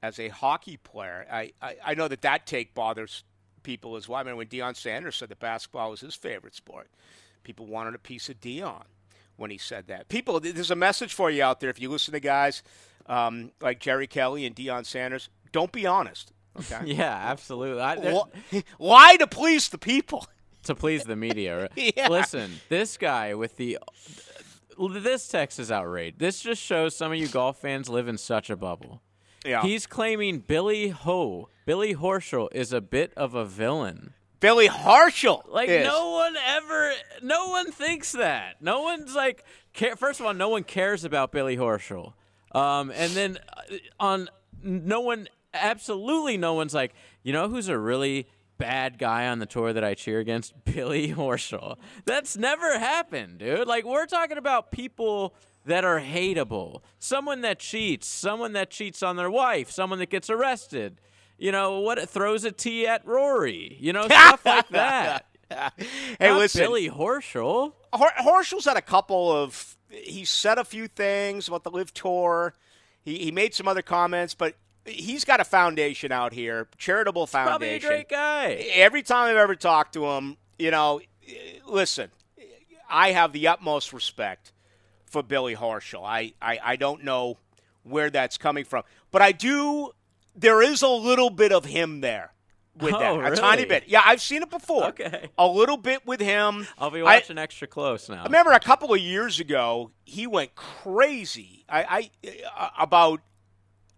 as a hockey player. I, I, I know that that take bothers people as well. I mean, when Deion Sanders said that basketball was his favorite sport, people wanted a piece of Deion when he said that. People, there's a message for you out there. If you listen to guys um, like Jerry Kelly and Deion Sanders, don't be honest. Okay. yeah, absolutely. I, Why to please the people? To please the media. yeah. Listen, this guy with the this text is outraged. This just shows some of you golf fans live in such a bubble. Yeah. He's claiming Billy Ho, Billy Horschel, is a bit of a villain. Billy Horschel. Like is. no one ever, no one thinks that. No one's like. Care, first of all, no one cares about Billy Horschel. Um, and then uh, on no one, absolutely no one's like, you know, who's a really bad guy on the tour that I cheer against? Billy Horschel. That's never happened, dude. Like we're talking about people that are hateable. Someone that cheats, someone that cheats on their wife, someone that gets arrested. You know, what it throws a tea at Rory. You know, stuff like that. hey, Not listen, Billy Horschel. Hor- Horschel's had a couple of. He said a few things about the LIV tour. He he made some other comments, but he's got a foundation out here, charitable foundation. Probably a great guy. Every time I've ever talked to him, you know, listen, I have the utmost respect for Billy Horschel. I, I, I don't know where that's coming from, but I do. There is a little bit of him there with Oh, that, a tiny bit. Yeah, I've seen it before. Okay. a little bit with him. I'll be I- watching extra close now. I remember a couple of years ago, he went crazy. I, I uh, about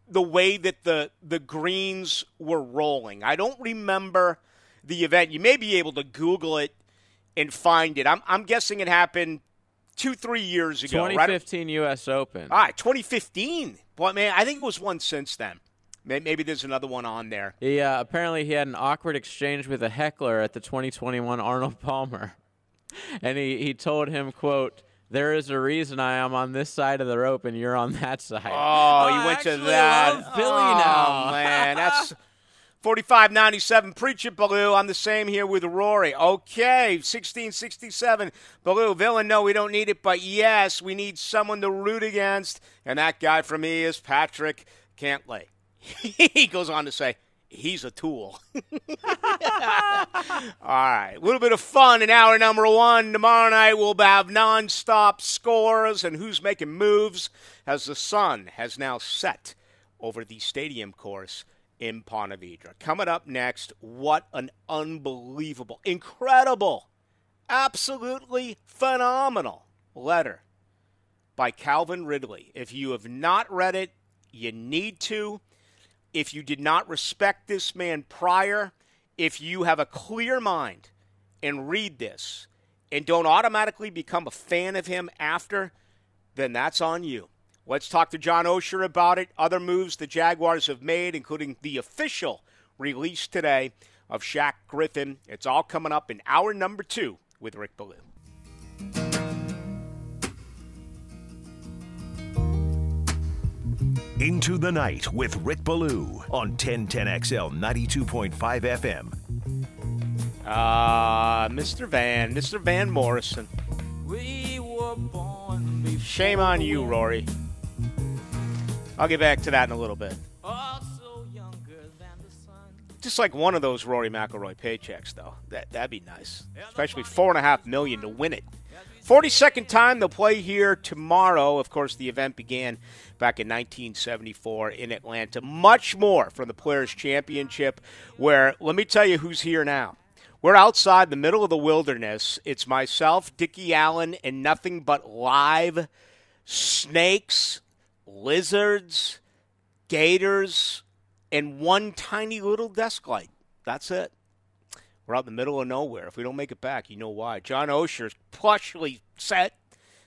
the way that the the greens were rolling. I don't remember the event. You may be able to Google it and find it. I'm I'm guessing it happened two three years ago. right? 2015 U.S. Open. All right, 2015. Boy, man, I think it was one since then. May- Maybe there's another one on there. Yeah, apparently he had an awkward exchange with a heckler at the 2021 Arnold Palmer. And he, he told him, quote, there is a reason I am on this side of the rope and you're on that side. Oh, I you oh, went to that. love Billy oh, now. man, that's 45.97. Preach it, Baloo. I'm the same here with Rory. Okay, 1667. Baloo, villain, no, we don't need it, but yes, we need someone to root against. And that guy for me is Patrick Cantlay. he goes on to say, he's a tool. All right, a little bit of fun in hour number one. Tomorrow night we'll have non-stop scores and who's making moves as the sun has now set over the stadium course in Ponte Vedra. Coming up next, what an unbelievable, incredible, absolutely phenomenal letter by Calvin Ridley. If you have not read it, you need to. If you did not respect this man prior, if you have a clear mind and read this and don't automatically become a fan of him after, then that's on you. Let's talk to John Oehser about it. Other moves the Jaguars have made, including the official release today of Shaq Griffin. It's all coming up in hour number two with Rick Ballou. Into the Night with Rick Ballou on 1010XL 92.5 FM. Ah, Mr. Van, Mr. Van Morrison. We were born Shame on you, Rory. I'll get back to that in a little bit. also younger than the sun. Just like one of those Rory McIlroy paychecks, though. That that'd be nice, especially four and a half million to win it. Forty-second time they'll play here tomorrow. Of course, the event began back in 1974 in Atlanta. Much more from the Players Championship, where let me tell you who's here now. We're outside the middle of the wilderness. It's myself, Dickie Allen, and nothing but live snakes, lizards, gators, and one tiny little desk light. That's it. We're out in the middle of nowhere. If we don't make it back, you know why. John Oehser's plushly set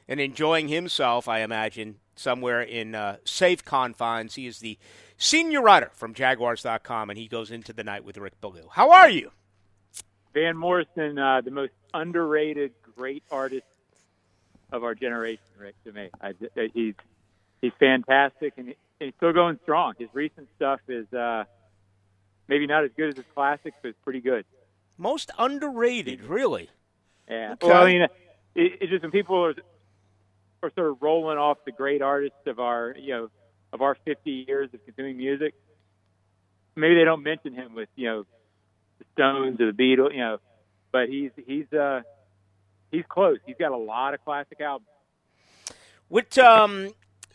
and enjoying himself, I imagine, somewhere in uh, safe confines. He is the senior writer from Jaguars.com, and he goes into the night with Rick Ballou. How are you? Van Morrison, uh, the most underrated great artist of our generation, Rick. To me, I, he's he's fantastic and he's still going strong. His recent stuff is uh, maybe not as good as his classics, but it's pretty good. Most underrated, really. Yeah. Okay. Well, I mean, it, it's just when people are are sort of rolling off the great artists of our you know of our 50 years of consuming music, maybe they don't mention him with you know the Stones or the Beatles, you know, but he's he's uh he's close. He's got a lot of classic albums. What um,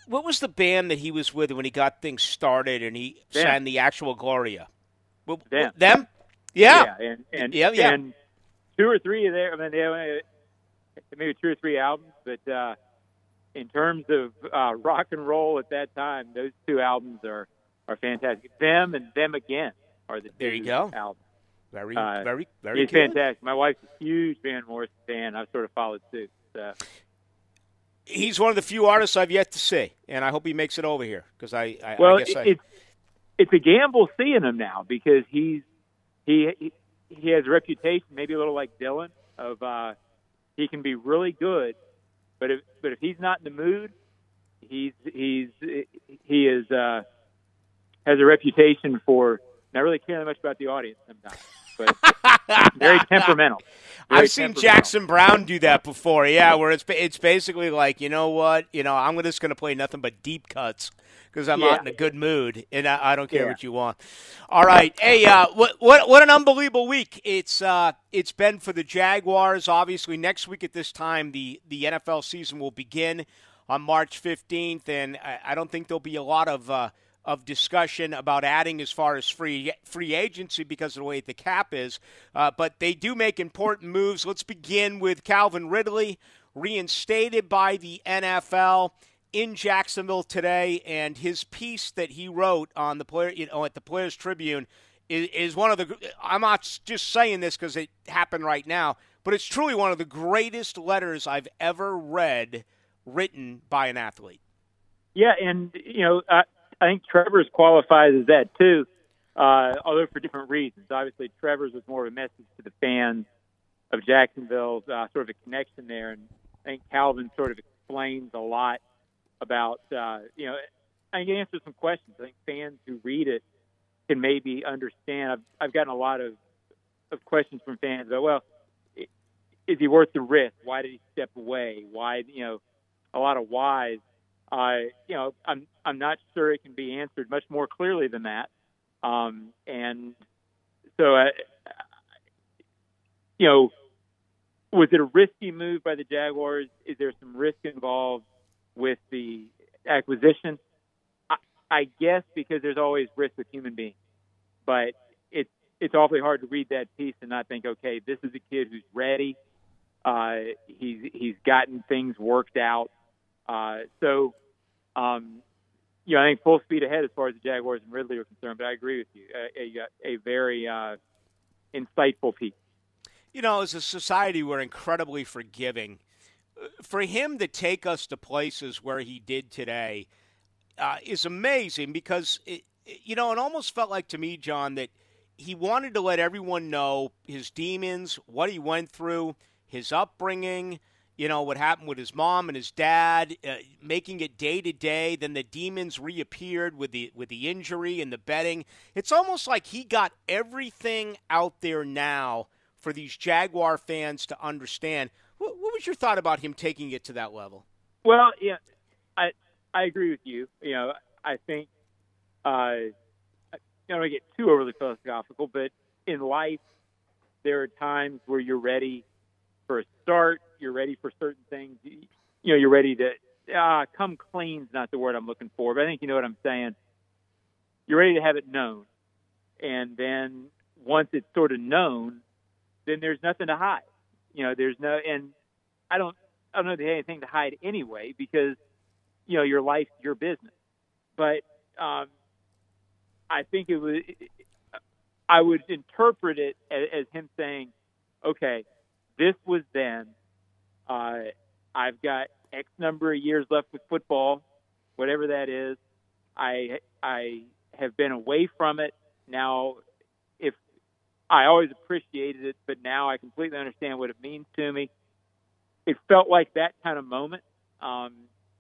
what was the band that he was with when he got things started and he Them. sang the actual Gloria? Well, Them. Them? Yeah. and and Yeah, yeah. and two or three of their, I mean, they maybe two or three albums, but uh, in terms of uh, rock and roll at that time, those two albums are are fantastic. Them and them again are the There you go. albums. Very, Uh, very, very He's good. fantastic. My wife's a huge Van Morrison fan. I've sort of followed suit. So. he's one of the few artists I've yet to see, and I hope he makes it over here because I, I, well, I guess I, it's it's a gamble seeing him now because he's he he- he has a reputation, maybe a little like Dylan, of uh, he can be really good, but if but if he's not in the mood, he's he's he is uh, has a reputation for not really caring much about the audience sometimes, but very temperamental. Very I've seen. Jackson Browne do that before. Yeah, where it's it's basically like you know what, you know, I'm just going to play nothing but deep cuts because I'm Yeah. not in a good mood, and I, I don't care Yeah. what you want. All right, hey, uh, what what what an unbelievable week it's uh, it's been for the Jaguars. Obviously, next week at this time, the the NFL season will begin on March 15th, and I, I don't think there'll be a lot of. Uh, of discussion about adding as far as free free agency because of the way the cap is, uh, but they do make important moves. Let's begin with Calvin Ridley, reinstated by the NFL in Jacksonville today, and his piece that he wrote on the player, you know, at the Players Tribune is, is one of the. I'm not just saying this because it happened right now, but it's truly one of the greatest letters I've ever read written by an athlete. Yeah, and you know, I, I think Trevor's qualifies as that too, uh, although for different reasons. Obviously, Trevor's was more of a message to the fans of Jacksonville, uh, sort of a connection there, and I think Calvin sort of explains a lot about, uh, you know, I think it answers some questions. I think fans who read it can maybe understand. I've, I've gotten a lot of, of questions from fans about, well, is he worth the risk? Why did he step away? Why, you know, a lot of whys. Uh, you know, I'm I'm not sure it can be answered much more clearly than that. Um, and so, uh, you know, was it a risky move by the Jaguars? Is there some risk involved with the acquisition? I, I guess because there's always risk with human beings, but it's it's awfully hard to read that piece and not think, okay, this is a kid who's ready. Uh, he's he's gotten things worked out. Uh, so, um, you know, I think full speed ahead as far as the Jaguars and Ridley are concerned. But I agree with you. A, a, a very uh, insightful piece. you know, as a society, we're incredibly forgiving. For him to take us to places where he did today uh, is amazing because, it- you know, it almost felt like to me, John, that he wanted to let everyone know his demons, what he went through, his upbringing, you know, what happened with his mom and his dad, uh, making it day to day. Then the demons reappeared with the with the injury and the betting. It's almost like he got everything out there now for these Jaguar fans to understand. What, what was your thought about him taking it to that level? Well, yeah, I I agree with you. You know, I think uh, I don't want to get too overly philosophical, but in life, there are times where you're ready for a start. You're ready for certain things. You you know, you're ready to ah, come clean's not the word I'm looking for, but I think you know what I'm saying. You're ready to have it known, and then once it's sort of known, then there's nothing to hide. You know, there's no, and I don't, I don't know if there's anything to hide anyway because, you know, your life, your business. But um, I think it was, I would interpret it as, as him saying, okay, this was then. Uh, I've got X number of years left with football, whatever that is. I I have been away from it now. I always appreciated it, but now I completely understand what it means to me. It felt like that kind of moment. Um,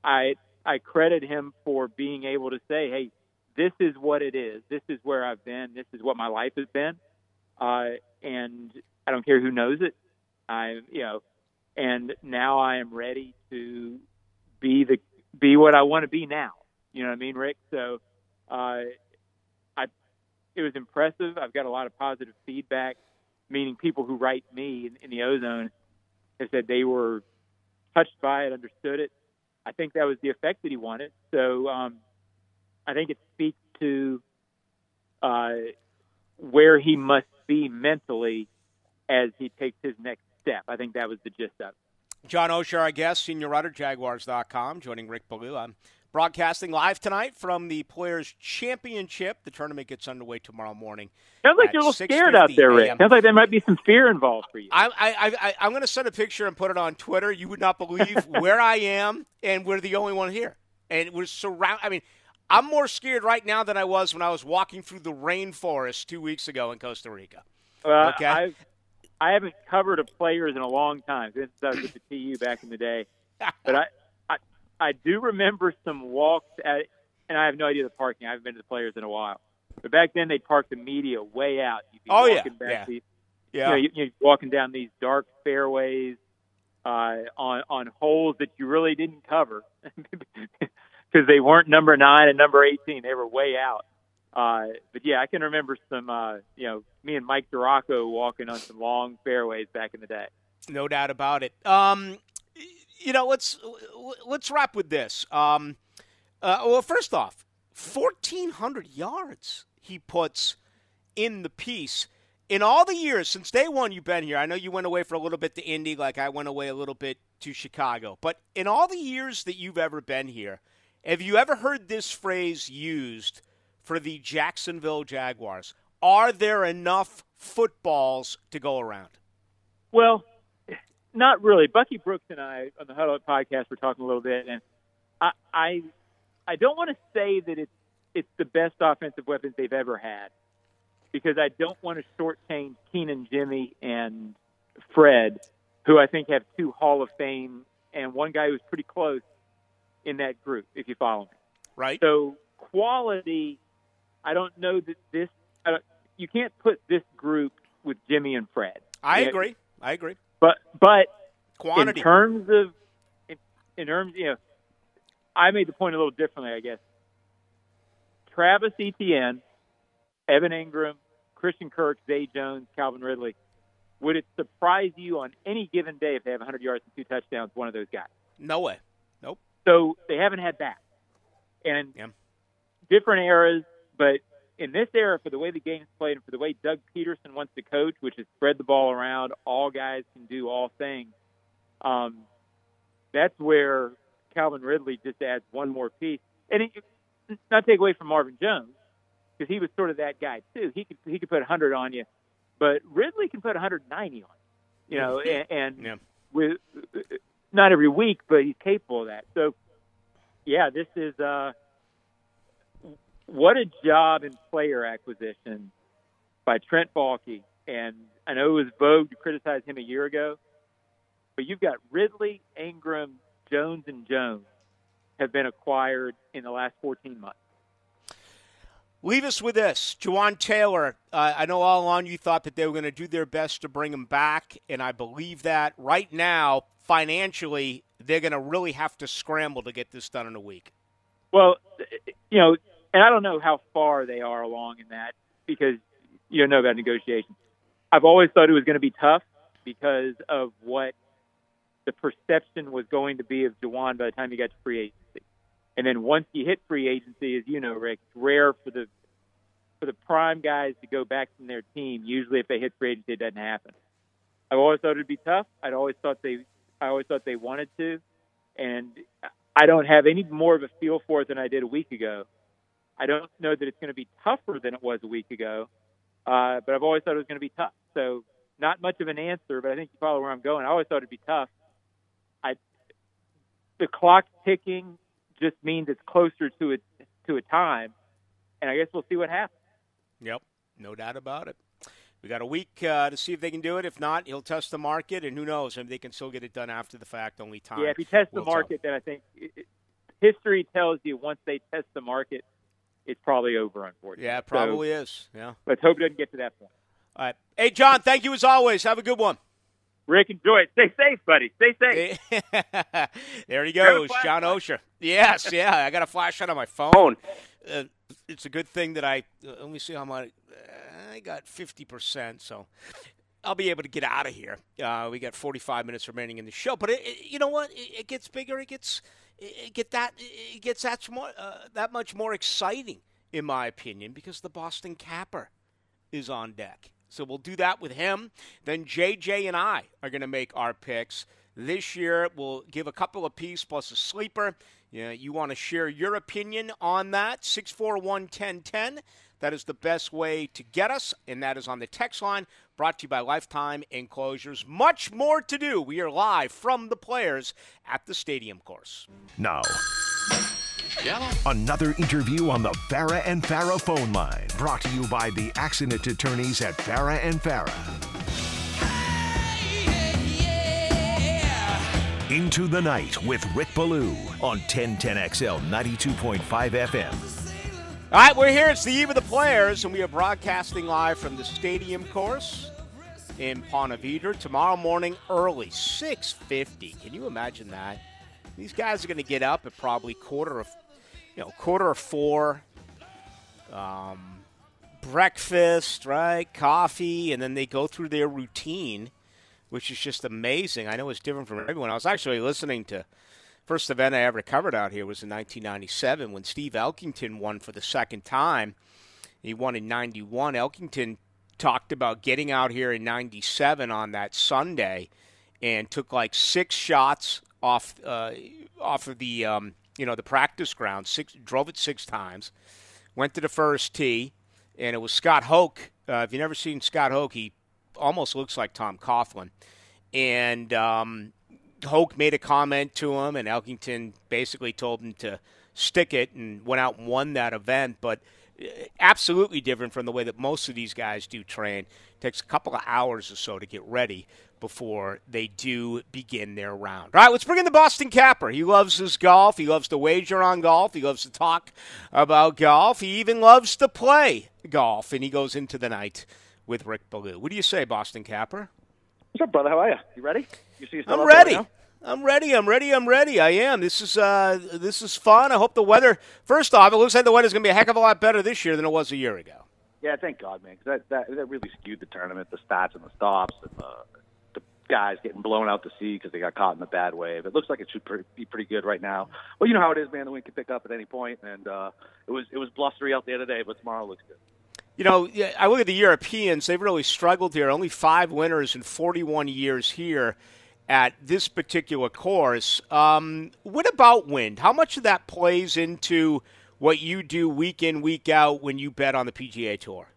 I I credit him for being able to say, "Hey, this is what it is. This is where I've been. This is what my life has been." Uh, and I don't care who knows it. I, you know, and now I am ready to be the be what I want to be now. You know what I mean, Rick? So, uh, it was impressive. I've got a lot of positive feedback, meaning people who write me in, in the ozone have said they were touched by it, understood it. I think that was the effect that he wanted. So, um, I think it speaks to uh, where he must be mentally as he takes his next step. I think that was the gist of it. John Oehser, our guest, senior writer, Jaguars.com, joining Rick Ballou. I'm broadcasting live tonight from the Players Championship. The tournament gets underway tomorrow morning. Sounds like you're a little scared out there, Rick. Sounds like there might be some fear involved for you. I, I, I, I'm going to send a picture and put it on Twitter. You would not believe where I am, and we're the only one here. And we're surround. I mean, I'm more scared right now than I was when I was walking through the rainforest two weeks ago in Costa Rica. Well, Okay. I've, I haven't covered a players in a long time since I was at the TU back in the day. But I, I, do remember some walks at, and I have no idea the parking. I haven't been to the players in a while. But back then, they parked the media way out. You'd be Oh, yeah, back yeah. these- Yeah. You know, you, you're walking down these dark fairways uh, on on holes that you really didn't cover because they weren't number nine and number eighteen. They were way out. Uh, but yeah, I can remember some. Uh, you know, me and Mike Duraco walking on some long fairways back in the day. No doubt about it. Um, you know, let's let's wrap with this. Um, uh, well, first off, fourteen hundred yards he puts in the piece. In all the years since day one you've been here, I know you went away for a little bit to Indy, like I went away a little bit to Chicago. But in all the years that you've ever been here, have you ever heard this phrase used for the Jacksonville Jaguars? Are there enough footballs to go around? Well, not really. Bucky Brooks and I on the Huddle Up podcast were talking a little bit, and I I, I don't want to say that it's it's the best offensive weapons they've ever had because I don't want to shortchange Keenan, Jimmy, and Fred, who I think have two Hall of Fame and one guy who's pretty close in that group. If you follow me. Right? So quality, I don't know that this. I don't, you can't put this group with Jimmy and Fred. I Yeah, agree. I agree. But but Quantity. in terms of in, in terms, you know, I made the point a little differently, I guess. Travis Etienne, Evan Engram, Christian Kirk, Zay Jones, Calvin Ridley. Would it surprise you on any given day if they have 100 yards and two touchdowns, one of those guys? no way. Nope. So they haven't had that. And Yeah. different eras, but in this era, for the way the game's played and for the way Doug Pederson wants to coach, which is spread the ball around, all guys can do all things, um, that's where Calvin Ridley just adds one more piece. And it, not take away from Marvin Jones, because he was sort of that guy too. He could he could put 100 on you, but Ridley can put 190 on you. You know, and, and Yeah. with not every week, but he's capable of that. So, yeah, this is uh, what a job in player acquisition by Trent Baalke. And I know it was vogue to criticize him a year ago, but you've got Ridley, Engram, Jones, and Jones have been acquired in the last 14 months. Leave us with this. Jawaan Taylor, uh, I know all along you thought that they were going to do their best to bring him back, and I believe that. Right now, financially, they're going to really have to scramble to get this done in a week. Well, you know, and I don't know how far they are along in that because you don't know about negotiations. I've always thought it was going to be tough because of what the perception was going to be of Dewan by the time he got to free agency. And then once you hit free agency, as you know, Rick, it's rare for the for the prime guys to go back from their team. Usually, if they hit free agency, it doesn't happen. I've always thought it'd be tough. I'd always thought they, I always thought they wanted to, and I don't have any more of a feel for it than I did a week ago. I don't know that it's going to be tougher than it was a week ago, uh, but I've always thought it was going to be tough. So not much of an answer, but I think you follow where I'm going. I always thought it'd be tough. I the clock ticking just means it's closer to a to a time, and I guess we'll see what happens. Yep, no doubt about it. We got a week uh, to see if they can do it. If not, he'll test the market, and who knows? Maybe they can still get it done after the fact. Only time. Yeah, if he tests the market, then I think it, it, history tells you once they test the market, it's probably over. Unfortunately, Yeah, it So, probably is. Yeah. let's hope it doesn't get to that point. All right. Hey, John, thank you as always. Have a good one. Rick, enjoy it. Stay safe, buddy. Stay safe. there he goes, John. Oehser. Yes, yeah, I got a flashlight on my phone. Uh, it's a good thing that I uh, let me see how much uh, I got fifty percent, so I'll be able to get out of here. Uh, we got forty-five minutes remaining in the show, but it, it, you know what? It, it gets bigger. It gets it, get that it gets that more uh, that much more exciting, in my opinion, because the Boston Capper is on deck. So we'll do that with him. Then JJ and I are going to make our picks. This year, we'll give a couple of piece plus a sleeper. Yeah, you want to share your opinion on that? 641 1010. That is the best way to get us, and that is on the text line brought to you by Lifetime Enclosures. Much more to do. We are live from the players at the stadium course. Now, another interview on the Farah and Farah phone line, brought to you by the accident attorneys at Farah and Farah. Into the Night with Rick Ballou on 1010XL 92.5 FM. All right, we're here. It's the eve of the players, and we are broadcasting live from the stadium course in Ponte tomorrow morning early, 6.50. Can you imagine that? These guys are going to get up at probably quarter of, you know, quarter of four, um, breakfast, right, coffee, and then they go through their routine, which is just amazing. I know it's different from everyone. I was actually listening to first event I ever covered out here was in 1997 when Steve Elkington won for the second time. He won in 91. Elkington talked about getting out here in 97 on that Sunday and took like six shots off uh, off of the um, you know the practice ground. Six drove it six times. Went to the first tee, and it was Scott Hoch. Uh, if you've never seen Scott Hoch, he almost looks like Tom Coughlin. And um, Hoch made a comment to him, and Elkington basically told him to stick it and went out and won that event. But uh, absolutely different from the way that most of these guys do train. It takes a couple of hours or so to get ready before they do begin their round. All right, let's bring in the Boston Capper. He loves his golf. He loves to wager on golf. He loves to talk about golf. He even loves to play golf, and he goes into the night with Rick Ballou. What do you say, Boston Capper? What's up, brother? How are you? You ready? You see, I'm ready. I'm ready. I'm ready. I'm ready. I am. This is uh, this is fun. I hope the weather. First off, it looks like the weather's going to be a heck of a lot better this year than it was a year ago. Yeah, thank God, man. 'cause that, that that really skewed the tournament, the stats and the stops, and the, the guys getting blown out to sea because they got caught in the bad wave. It looks like it should be pretty good right now. Well, you know how it is, man. The wind can pick up at any point, and uh, it was it was blustery out there today, but tomorrow looks good. You know, yeah, I look at the Europeans, they've really struggled here. Only five winners in 41 years here at this particular course. Um, what about wind? How much of that plays into what you do week in, week out when you bet on the PGA Tour?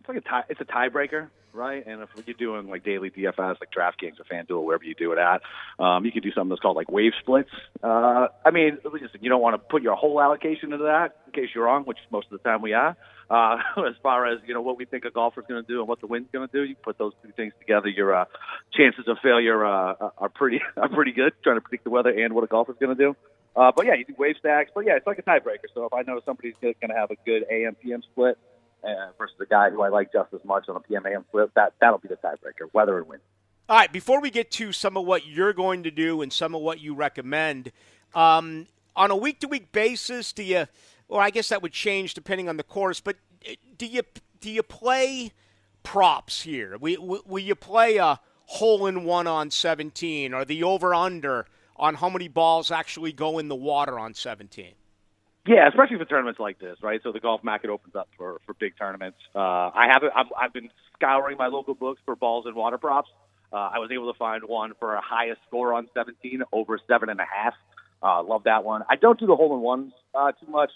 It's like a tie, it's a tiebreaker, right? And if you're doing like daily DFS, like DraftKings or FanDuel, wherever you do it at, um, you could do something that's called like wave splits. Uh, I mean, listen, you don't want to put your whole allocation into that in case you're wrong, which most of the time we are. Uh, as far as you know, what we think a golfer's going to do and what the wind's going to do, you put those two things together, your uh, chances of failure uh, are pretty are pretty good. Trying to predict the weather and what a golfer's going to do. Uh, but yeah, you do wave stacks. But yeah, it's like a tiebreaker. So if I know somebody's going to have a good AM PM split uh, versus a guy who I like just as much on a PMA AM split, that that'll be the tiebreaker, whether and wind. All right, before we get to some of what you're going to do and some of what you recommend, um, on a week to week basis, do you, well, I guess that would change depending on the course, but uh, do you, do you play props here? Will, will you play a hole in one on 17 or the over under on how many balls actually go in the water on 17? Yeah, especially for tournaments like this, right? So the golf market opens up for for big tournaments. Uh, I have I've, I've been scouring my local books for balls and water props. Uh, I was able to find one for a highest score on 17 over seven and a half. Uh, love that one. I don't do the hole in ones uh, too much,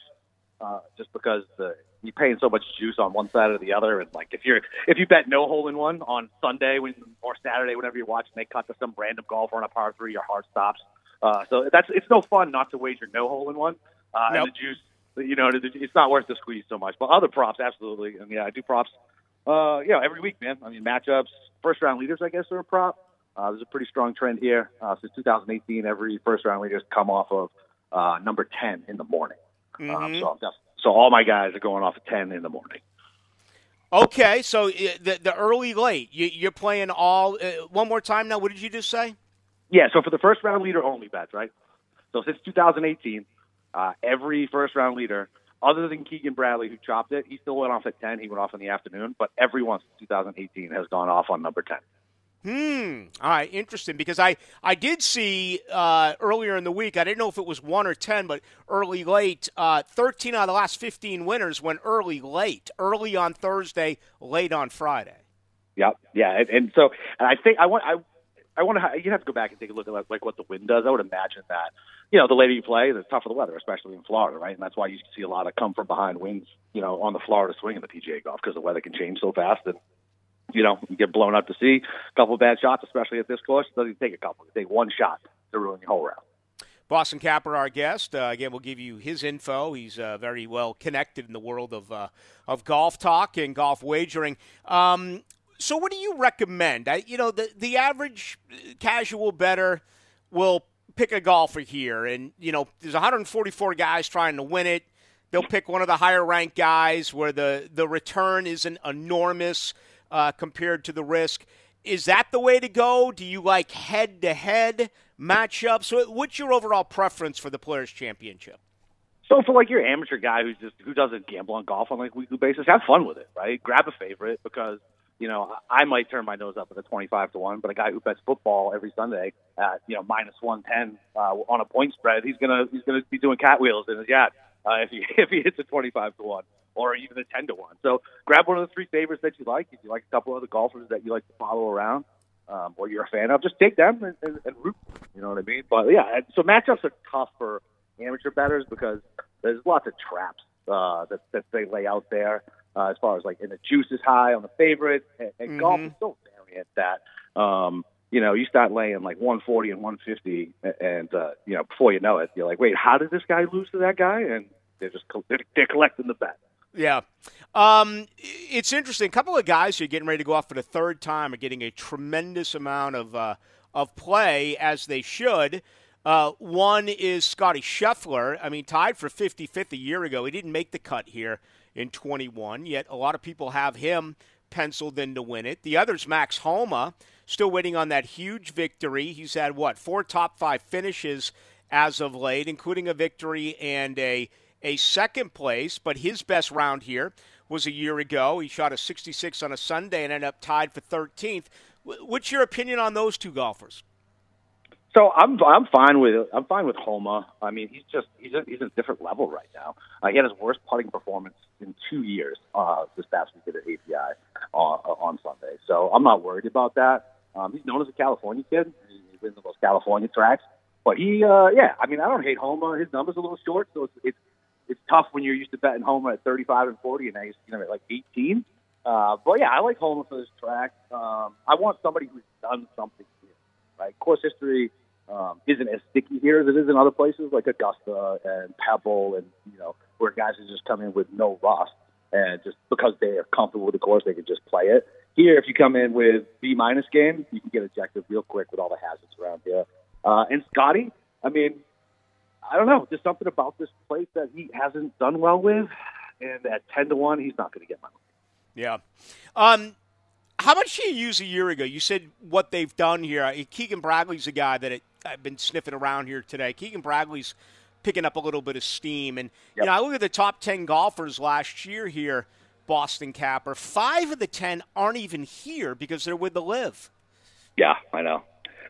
uh, just because the you're paying so much juice on one side or the other, and like if you're if you bet no hole in one on Sunday when or Saturday whenever you're watching, they cut to some random golfer on a par three, your heart stops. Uh, so that's it's no fun not to wager no hole in one. Uh, Nope. And the juice, you know, it's not worth the squeeze so much. But other props, absolutely. And yeah, I do props. Uh, you know, every week, man. I mean, matchups, first round leaders, I guess, are a prop. Uh, there's a pretty strong trend here uh, since 2018. Every first round leaders come off of uh, number 10 in the morning. Um, so, that's, so all my guys are going off of 10 in the morning. Okay, so uh, the, the early late, you, you're playing all, uh, one more time now, what did you just say? Yeah, so for the first round leader only bets, right? So since 2018, uh, every first round leader, other than Keegan Bradley who chopped it, he still went off at 10. He went off in the afternoon, but everyone since 2018 has gone off on number 10. Hmm. All right. Interesting. Because I I did see uh, earlier in the week. I didn't know if it was one or ten, but early late. Uh, Thirteen out of the last fifteen winners went early late. Early on Thursday, late on Friday. Yep. Yeah. And, and so and I think I want I I wonder how you'd have to go back and take a look at like, what the wind does. I would imagine that you know the later you play, the tougher the weather, especially in Florida, right? And that's why you see a lot of come from behind winds, you know, on the Florida swing in the PGA golf because the weather can change so fast and you know you get blown out to sea. A couple of bad shots, especially at this course, it doesn't take a couple. It take one shot to ruin your whole round. Boston Capper, our guest. Uh, again, we'll give you his info. He's uh, very well connected in the world of uh, of golf talk and golf wagering. Um, so, what do you recommend? I, you know, the the average casual better will pick a golfer here, and you know, there's 144 guys trying to win it. They'll pick one of the higher ranked guys where the the return isn't enormous uh, compared to the risk. Is that the way to go? Do you like head to head matchups? What's your overall preference for the Players Championship? So for like your amateur guy who's just who doesn't gamble on golf on like a weekly basis, have fun with it, right? Grab a favorite because you know I might turn my nose up at a twenty-five to one, but a guy who bets football every Sunday at you know minus one ten uh, on a point spread, he's gonna he's gonna be doing catwheels in his yacht uh, if he if he hits a twenty-five to one or even a ten to one. So grab one of the three favorites that you like. If you like a couple of other golfers that you like to follow around, um, or you're a fan of, just take them and, and, and root. You know what I mean? But yeah, so matchups are tough for amateur bettors because there's lots of traps uh, that that they lay out there uh, as far as like, and the juice is high on the favorite, and, and mm-hmm. golf is so variant that um, you know you start laying like 140 and 150, and uh, you know before you know it, you're like, wait, how did this guy lose to that guy? And they're just they're, they're collecting the bet. Yeah. Um, it's interesting. A couple of guys who are getting ready to go off for the third time are getting a tremendous amount of uh, of play as they should. Uh, one is Scotty Scheffler. I mean, tied for 55th a year ago. He didn't make the cut here in 21, yet a lot of people have him penciled in to win it. The other's Max Homa, still waiting on that huge victory. He's had, what, four top five finishes as of late, including a victory and a, a second place, but his best round here was a year ago. He shot a 66 on a Sunday and ended up tied for 13th. What's your opinion on those two golfers? So I'm I'm fine with I'm fine with Homa. I mean, he's just he's a, he's a different level right now. Uh, he had his worst putting performance in two years uh, this past week at API on, uh, on Sunday. So I'm not worried about that. Um, he's known as a California kid. He's been the most California tracks. But he, uh, yeah, I mean, I don't hate Homa. His number's a little short, so it's it's, it's tough when you're used to betting Homa at 35 and 40, and now he's you know at like 18. Uh, but yeah, I like Homa for this track. Um, I want somebody who's done something right? Course history um, isn't as sticky here as it is in other places like Augusta and Pebble, and you know where guys are just come in with no rust and just because they are comfortable with the course, they can just play it. Here, if you come in with B minus game, you can get ejected real quick with all the hazards around here. Uh, and Scotty, I mean, I don't know. There's something about this place that he hasn't done well with, and at ten to one, he's not going to get my money. Yeah. Um, how much did you use a year ago? You said what they've done here. Keegan Bradley's a guy that it, I've been sniffing around here today. Keegan Bradley's picking up a little bit of steam, and yep. you know I look at the top ten golfers last year here, Boston Capper. Five of the ten aren't even here because they're with the LIV. Yeah, I know,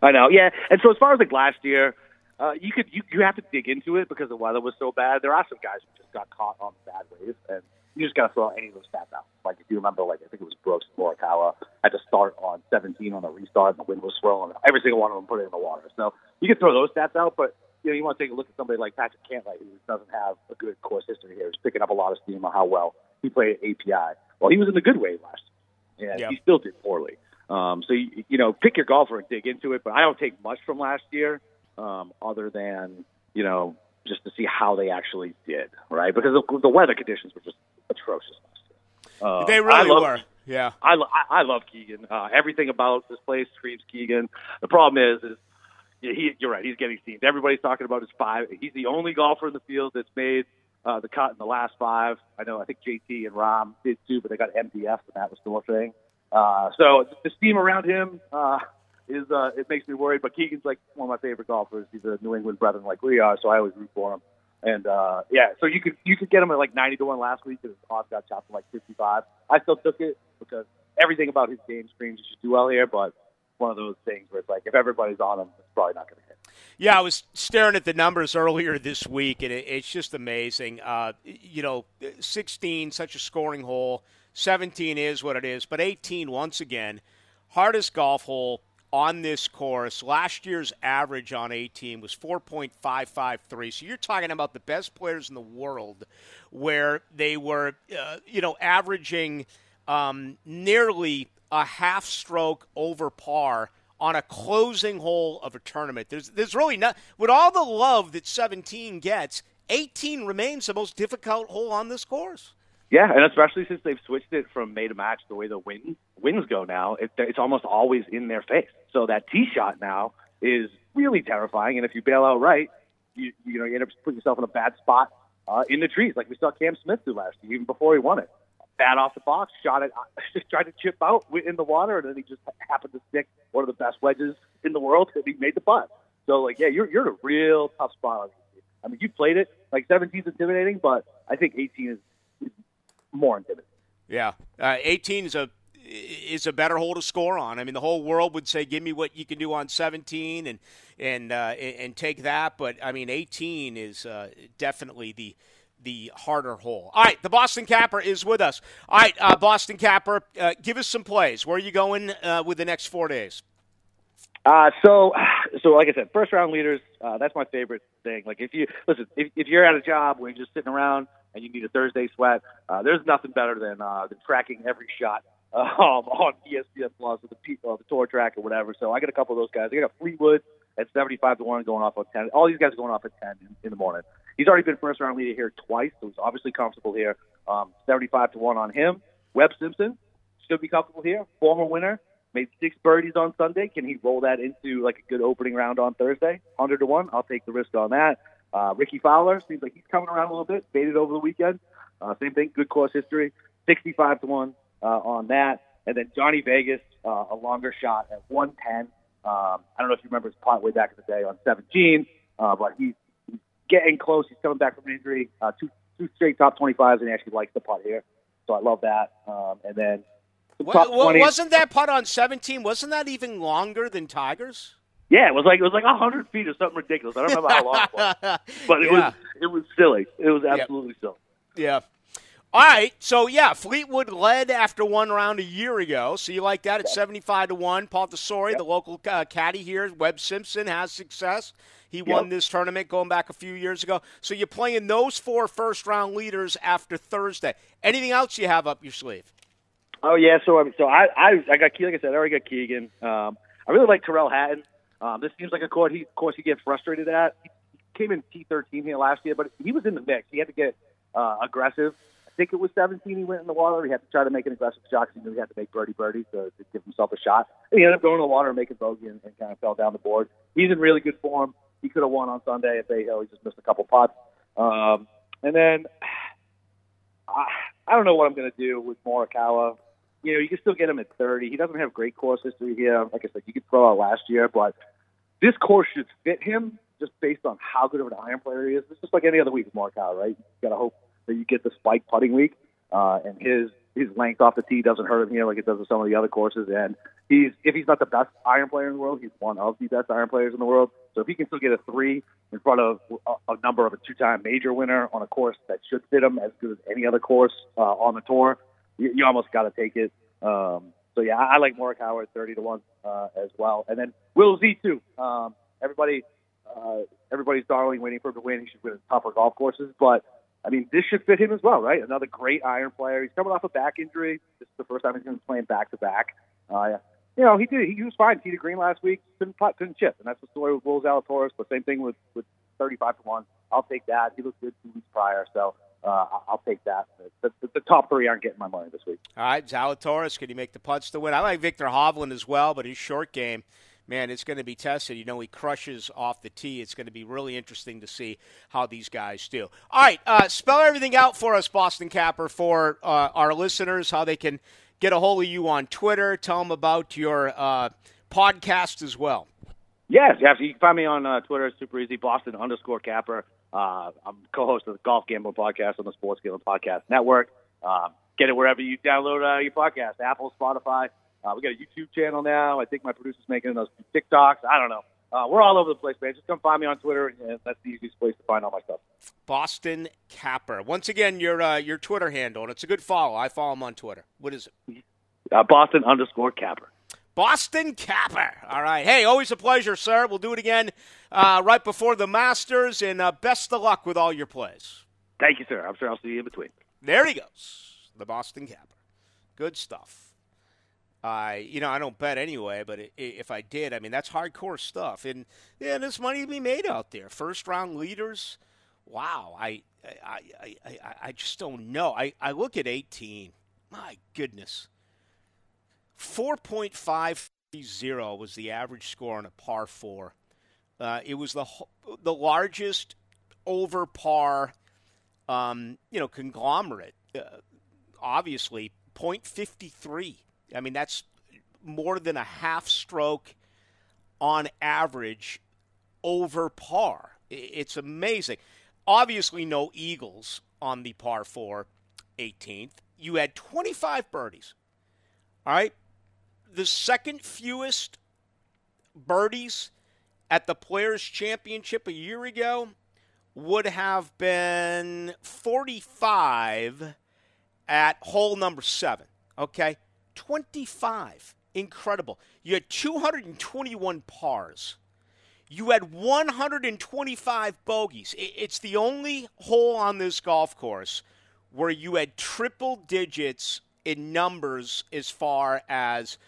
I know. Yeah, and so as far as like last year, uh, you could you you have to dig into it because the weather was so bad. There are some guys who just got caught on the bad waves, and you just got to throw any of those stats out. Like if you remember, like I think it was Brooks Morikawa had to start on 17 on the restart, and the wind was swirling. Every single one of them put it in the water. So you can throw those stats out, but you know you want to take a look at somebody like Patrick Cantlay, who doesn't have a good course history here. He's picking up a lot of steam on how well he played at API. Well, he was in the good wave last year, and yep. he still did poorly. Um, so you, you know, pick your golfer and dig into it. But I don't take much from last year, um, other than you know just to see how they actually did, right? Because the, the weather conditions were just atrocious last year. Uh, they really love, were. Yeah, I, I, I love Keegan. Uh, everything about this place screams Keegan. The problem is, is he, you're right. He's getting steamed. Everybody's talking about his five. He's the only golfer in the field that's made uh, the cut in the last five. I know. I think JT and Rahm did too, but they got MDF, and that was still a thing. Uh, so the steam around him uh, is uh, it makes me worried. But Keegan's like one of my favorite golfers. He's a New England brethren like we are, so I always root for him. And uh, yeah, so you could you could get him at like ninety to one last week, his odds got chopped to like fifty five. I still took it because everything about his game screams you should do well here, but one of those things where it's like if everybody's on him, it's probably not going to hit. Yeah, I was staring at the numbers earlier this week, and it, it's just amazing. Uh, you know, 16, such a scoring hole. 17 is what it is, but 18, once again, hardest golf hole on this course. Last year's average on 18 was 4.553. So you're talking about the best players in the world where they were, uh, you know, averaging um, nearly a half stroke over par on a closing hole of a tournament. There's there's really not with all the love that 17 gets, 18 remains the most difficult hole on this course. Yeah, and especially since they've switched it from May to match the way the wind, winds go now, it, it's almost always in their face. So that tee shot now is really terrifying. And if you bail out right, you you know you end up putting yourself in a bad spot uh, in the trees, like we saw Cam Smith do last year, even before he won it. Bad off the box, shot it, just tried to chip out in the water, and then he just happened to stick one of the best wedges in the world, and he made the putt. So like, yeah, you're you're in a real tough spot. I mean, you played it like 17 is intimidating, but I think 18 is more intimidating. Yeah, uh, 18 is a is a better hole to score on. I mean, the whole world would say, "Give me what you can do on 17," and and uh, and take that. But I mean, 18 is uh, definitely the the harder hole. All right, the Boston Capper is with us. All right, uh, Boston Capper, uh, give us some plays. Where are you going uh, with the next four days? Uh, so, so like I said, first round leaders. Uh, that's my favorite thing. Like if you listen, if, if you're at a job where you're just sitting around and you need a Thursday sweat, uh, there's nothing better than uh, than tracking every shot um, on ESPN Plus or the uh, the tour track or whatever. So I got a couple of those guys. I got Fleetwood at 75 to one going off on 10. All these guys are going off at 10 in, in the morning. He's already been first round leader here twice, so he's obviously comfortable here. Um, 75 to one on him. Webb Simpson should be comfortable here. Former winner, made six birdies on Sunday. Can he roll that into like a good opening round on Thursday? 100 to one. I'll take the risk on that. Uh, Rickie Fowler seems like he's coming around a little bit. Faded over the weekend. Uh, same thing. Good course history. 65 to one uh, on that. And then Johnny Vegas, uh, a longer shot at 110. Um, I don't know if you remember his putt way back in the day on 17, uh, but he's, he's getting close. He's coming back from an injury. Uh, two two straight top 25s, and he actually likes the putt here. So I love that. Um, and then some top Well, 20s. wasn't that putt on 17? Wasn't that even longer than Tigers? Yeah, it was like it was like hundred feet or something ridiculous. I don't remember how long it was, but it Yeah. was it was silly. It was absolutely silly. Yeah. All right. So yeah, Fleetwood led after one round a year ago. So you like that at seventy-five to one. Paul Tesori, the local uh, caddy here, Webb Simpson has success. He won this tournament going back a few years ago. So you're playing those four first-round leaders after Thursday. Anything else you have up your sleeve? Oh yeah, so I mean, so I I I got Ke- like I said, I already got Keegan. Um, I really like Tyrrell Hatton. Um, this seems like a court he course he gets frustrated at. He came in T13 here last year, but he was in the mix. He had to get uh, aggressive. I think it was 17. He went in the water. He had to try to make an aggressive shot. 'cause He knew he had to make birdie birdie to, to give himself a shot. And he ended up going in the water and making bogey and, and kind of fell down the board. He's in really good form. He could have won on Sunday at Bay Hill. He just missed a couple putts. Um, and then I, I don't know what I'm going to do with Morikawa. You know, you can still get him at 30. He doesn't have great course history here. Like I said, you could throw out last year, but this course should fit him just based on how good of an iron player he is. It's just like any other week with Morikawa, right? You got to hope that you get the spike putting week, uh, and his his length off the tee doesn't hurt him here like it does with some of the other courses. And he's if he's not the best iron player in the world, he's one of the best iron players in the world. So if he can still get a three in front of a, a number of a two-time major winner on a course that should fit him as good as any other course uh, on the tour, you, you almost got to take it. Um, so yeah, I, I like Morikawa at thirty to one uh, as well, and then Will Z too. Um, everybody, uh, everybody's darling, waiting for him to win. He should win at tougher golf courses, but I mean, this should fit him as well, right? Another great iron player. He's coming off a back injury. This is the first time he's going to be playing back to back. Uh, You know, he did. He was fine. Tee to green last week. Couldn't putt, couldn't chip, and that's the story with Will Zalatoris. But same thing with with 35 to one. I'll take that. He looked good two weeks prior, so uh, I- I'll take that. The, the, the top three aren't getting my money this week. All right, Zalatoris, can he make the putts to win? I like Viktor Hovland as well, but his short game, man, it's going to be tested. You know, he crushes off the tee. It's going to be really interesting to see how these guys do. All right, uh, spell everything out for us, Boston Capper, for uh, our listeners, how they can get a hold of you on Twitter. Tell them about your uh, podcast as well. Yes, yes. You can find me on uh, Twitter. It's super easy. Boston underscore Capper. Uh, I'm co-host of the Golf Gambling Podcast on the Sports Gambling Podcast Network. Um, get it wherever you download uh, your podcast: Apple, Spotify. Uh, we got a YouTube channel now. I think my producer's making those TikToks. I don't know. Uh, we're all over the place, man. Just come find me on Twitter. And that's the easiest place to find all my stuff. Boston Capper. Once again, your uh, your Twitter handle, and it's a good follow. I follow him on Twitter. What is it? Uh, Boston underscore Capper. Boston Capper. All right. Hey, always a pleasure, sir. We'll do it again uh, right before the Masters, and uh, best of luck with all your plays. Thank you, sir. I'm sure I'll see you in between. There he goes, the Boston Capper. Good stuff. I, you know, I don't bet anyway, but if I did, I mean, that's hardcore stuff, and yeah, there's money to be made out there. First round leaders, wow. I, I, I, I, I just don't know. I, I look at 18. My goodness, 4.530 was the average score on a par four. Uh, it was the the largest over par, um, you know, conglomerate. Uh, obviously, 0.53 I mean, that's more than a half stroke on average over par. It's amazing. Obviously, no Eagles on the par 4 18th. You had 25 birdies. All right. The second fewest birdies at the Players' Championship a year ago would have been 45 at hole number seven. Okay. 25. Incredible. You had 221 pars. You had 125 bogeys. It's the only hole on this golf course where you had triple digits in numbers as far as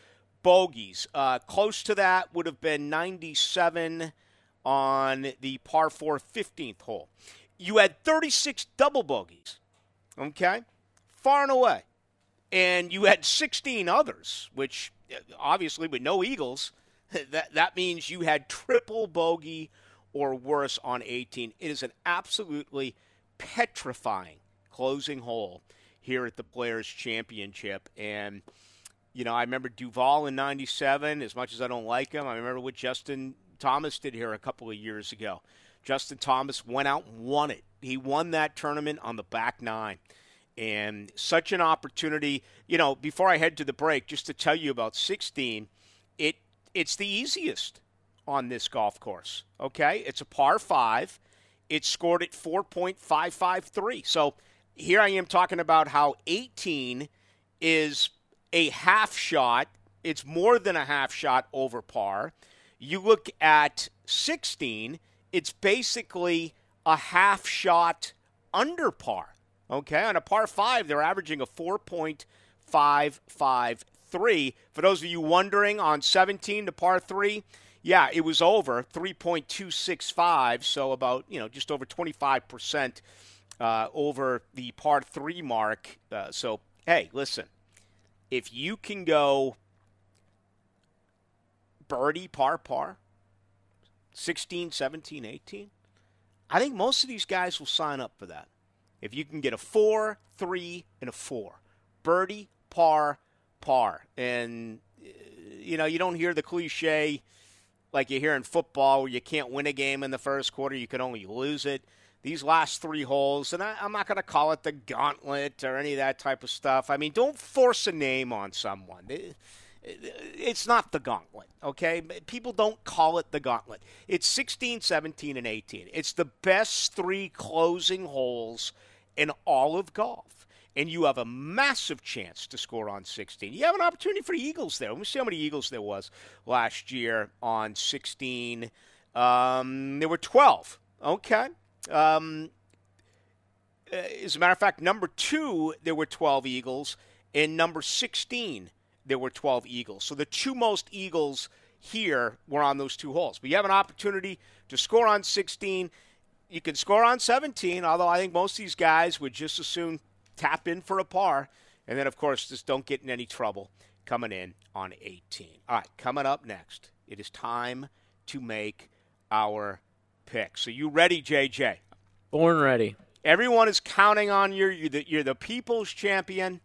bogeys. Uh, close to that would have been 97 on the par 4 15th hole. You had 36 double bogeys. Okay? Far and away and you had 16 others, which obviously with no Eagles, that that means you had triple bogey or worse on 18. It is an absolutely petrifying closing hole here at the Players Championship and you know, I remember Duval in 97 as much as I don't like him. I remember what Justin Thomas did here a couple of years ago. Justin Thomas went out and won it. He won that tournament on the back nine and such an opportunity. You know, before I head to the break, just to tell you about 16, it it's the easiest on this golf course. Okay, it's a par five. It's scored at 4.553. So here I am talking about how 18 is a half shot. It's more than a half shot over par. You look at 16, it's basically a half shot under par. Okay, on a par five, they're averaging a 4.553. For those of you wondering, on 17 to par three, yeah, it was over 3.265, so about you know just over 25 percent uh, over the par three mark. Uh, so hey, listen, if you can go birdie par par, 16, 17, 18, I think most of these guys will sign up for that. If you can get a four, three, and a four, birdie, par, par, and uh, you know you don't hear the cliche like you hear in football where you can't win a game in the first quarter, you can only lose it. These last three holes, and I, am not going to call it the gauntlet or any of that type of stuff. I mean, don't force a name on someone. It, it's not the gauntlet, okay? People don't call it the gauntlet. It's 16, 17, and 18. It's the best three closing holes in all of golf. And you have a massive chance to score on 16. You have an opportunity for Eagles there. Let me see how many Eagles there was last year on 16. Um, there were 12. Okay. Um, uh, as a matter of fact, number two, there were 12 Eagles. And number 16, there were 12 Eagles. So the two most Eagles here were on those two holes. But you have an opportunity to score on 16 you can score on 17, although I think most of these guys would just as soon tap in for a par. And then, of course, just don't get in any trouble coming in on 18. All right, coming up next, it is time to make our pick. So you ready, JJ? Born ready. Everyone is counting on you. You're the, you're the people's champion.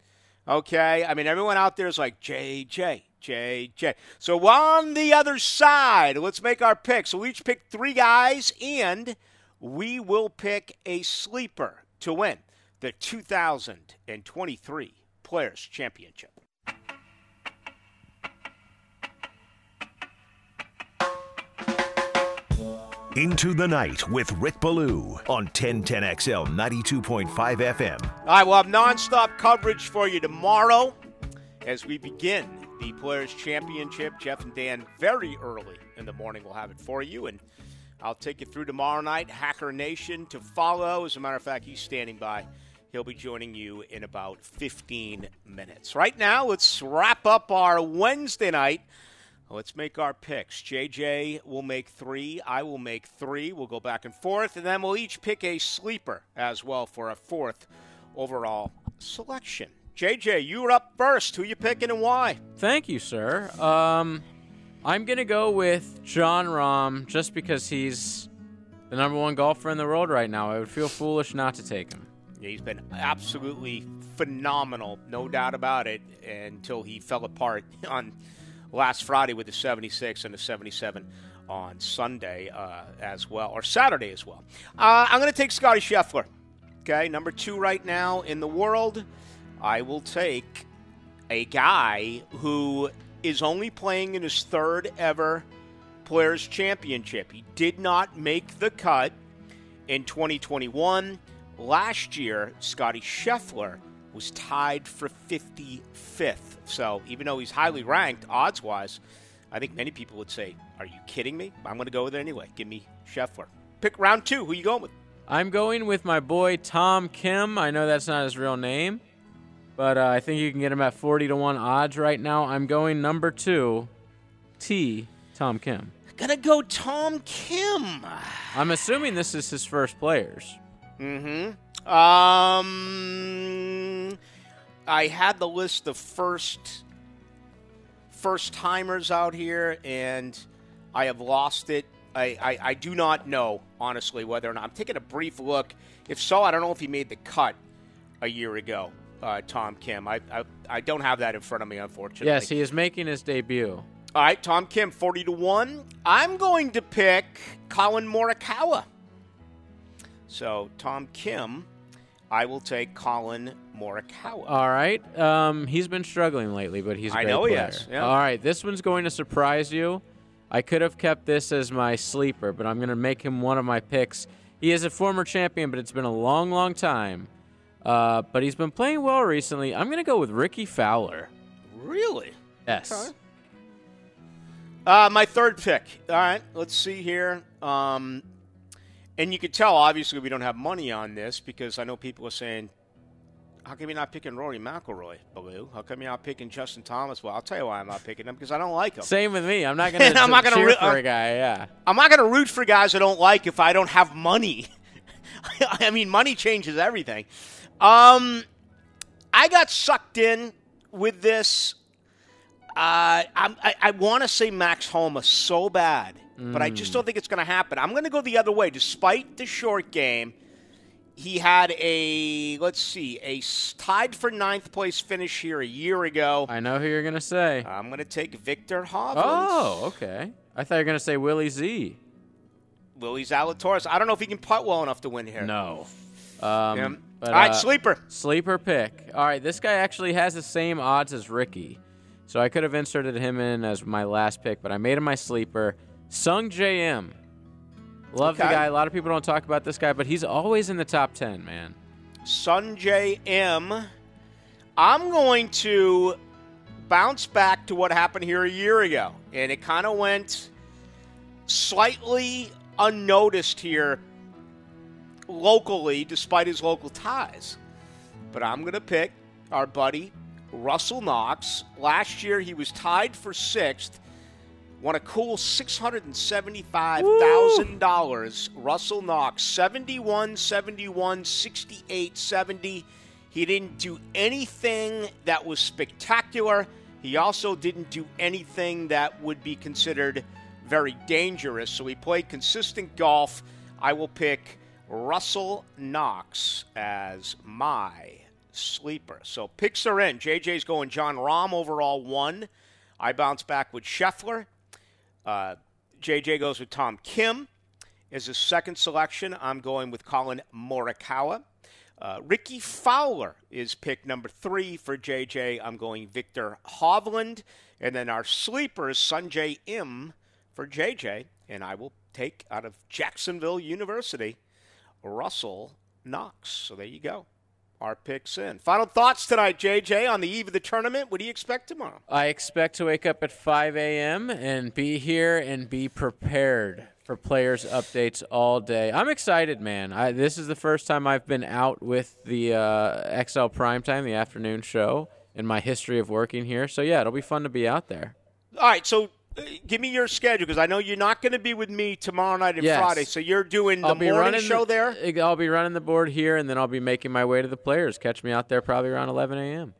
Okay? I mean, everyone out there is like, JJ, JJ. So on the other side, let's make our picks. So we each pick three guys and – we will pick a sleeper to win the 2023 Players Championship. Into the Night with Rick Ballou on 1010XL 92.5 FM. All right, we'll have nonstop coverage for you tomorrow as we begin the Players Championship. Jeff and Dan, very early in the morning, will have it for you. And I'll take you through tomorrow night. Hacker Nation to follow. As a matter of fact, he's standing by. He'll be joining you in about 15 minutes. Right now, let's wrap up our Wednesday night. Let's make our picks. JJ will make three. I will make three. We'll go back and forth, and then we'll each pick a sleeper as well for a fourth overall selection. JJ, you're up first. Who you picking and why? Thank you, sir. Um, I'm gonna go with Jon Rahm just because he's the number one golfer in the world right now. I would feel foolish not to take him. Yeah, he's been absolutely phenomenal, no doubt about it, until he fell apart on last Friday with the 76 and the 77 on Sunday uh, as well, or Saturday as well. Uh, I'm going to take Scotty Scheffler. Okay, number two right now in the world. I will take a guy who is only playing in his third ever Players Championship. He did not make the cut in 2021. Last year, Scotty Scheffler was tied for 55th. So even though he's highly ranked odds wise, I think many people would say, Are you kidding me? I'm going to go with it anyway. Give me Scheffler. Pick round two. Who you going with? I'm going with my boy Tom Kim. I know that's not his real name, but uh, I think you can get him at 40 to 1 odds right now. I'm going number two, T. Tom Kim. Gonna go Tom Kim. I'm assuming this is his first players. Mm-hmm. Um, I had the list of first first timers out here, and I have lost it. I, I, I do not know honestly whether or not I'm taking a brief look. If so, I don't know if he made the cut a year ago. Uh, Tom Kim. I, I I don't have that in front of me, unfortunately. Yes, he is making his debut. All right, Tom Kim, 40 to 1. I'm going to pick Collin Morikawa. So, Tom Kim, I will take Collin Morikawa. All right. Um, he's been struggling lately, but he's a I know he player. has, yeah. All right, this one's going to surprise you. I could have kept this as my sleeper, but I'm going to make him one of my picks. He is a former champion, but it's been a long, long time. Uh, but he's been playing well recently. I'm going to go with Rickie Fowler. Really? Yes. Okay. Uh, my third pick. All right, let's see here. Um, and you could tell, obviously, we don't have money on this because I know people are saying, how come you're not picking Rory McIlroy, Ballou? How come you're not picking Justin Thomas? Well, I'll tell you why I'm not picking him because I don't like him. Same with me. I'm not going to I'm not gonna cheer re- for I'm- a guy. Yeah. I'm not going to root for guys I don't like if I don't have money. I mean, money changes everything. Um, I got sucked in with this. Uh, I'm, I, I want to say Max Homa so bad, but I just don't think it's going to happen. I'm going to go the other way. Despite the short game, he had a let's see, a tied for ninth place finish here a year ago. I know who you're going to say. I'm going to take Viktor Hovland. Oh, okay. I thought you were going to say Willie Z. Willie Zalatoris. I don't know if he can putt well enough to win here. No. Um, Yeah. but, All right, uh, sleeper. Sleeper pick. All right, this guy actually has the same odds as Ricky. So I could have inserted him in as my last pick, but I made him my sleeper. Sungjae Im. Love the guy. A lot of people don't talk about this guy, but he's always in the top 10, man. Sungjae Im. I'm going to bounce back to what happened here a year ago, and it kind of went slightly unnoticed here locally, despite his local ties. But I'm going to pick our buddy Russell Knox. Last year, he was tied for sixth. Won a cool $675,000. Russell Knox, 71, 71, 68, 70. He didn't do anything that was spectacular. He also didn't do anything that would be considered very dangerous. So he played consistent golf. I will pick Russell Knox as my sleeper. So picks are in. JJ's going Jon Rahm overall one. I bounce back with Scheffler. Uh, JJ goes with Tom Kim as his second selection. I'm going with Collin Morikawa. Uh, Rickie Fowler is pick number three for JJ. I'm going Viktor Hovland. And then our sleeper is Sungjae Im for JJ. And I will take out of Jacksonville University Russell Knox. So there you go. Our picks in. Final thoughts tonight, JJ, on the eve of the tournament. What do you expect tomorrow? I expect to wake up at 5 a.m. and be here and be prepared for players' updates all day. I'm excited, man. I, this is the first time I've been out with the uh, XL Primetime, the afternoon show, in my history of working here. So, yeah, it'll be fun to be out there. All right, so give me your schedule because I know you're not going to be with me tomorrow night and Yes. Friday. So you're doing the I'll be morning running show the, there. I'll be running the board here, and then I'll be making my way to the players. Catch me out there probably around 11 a.m.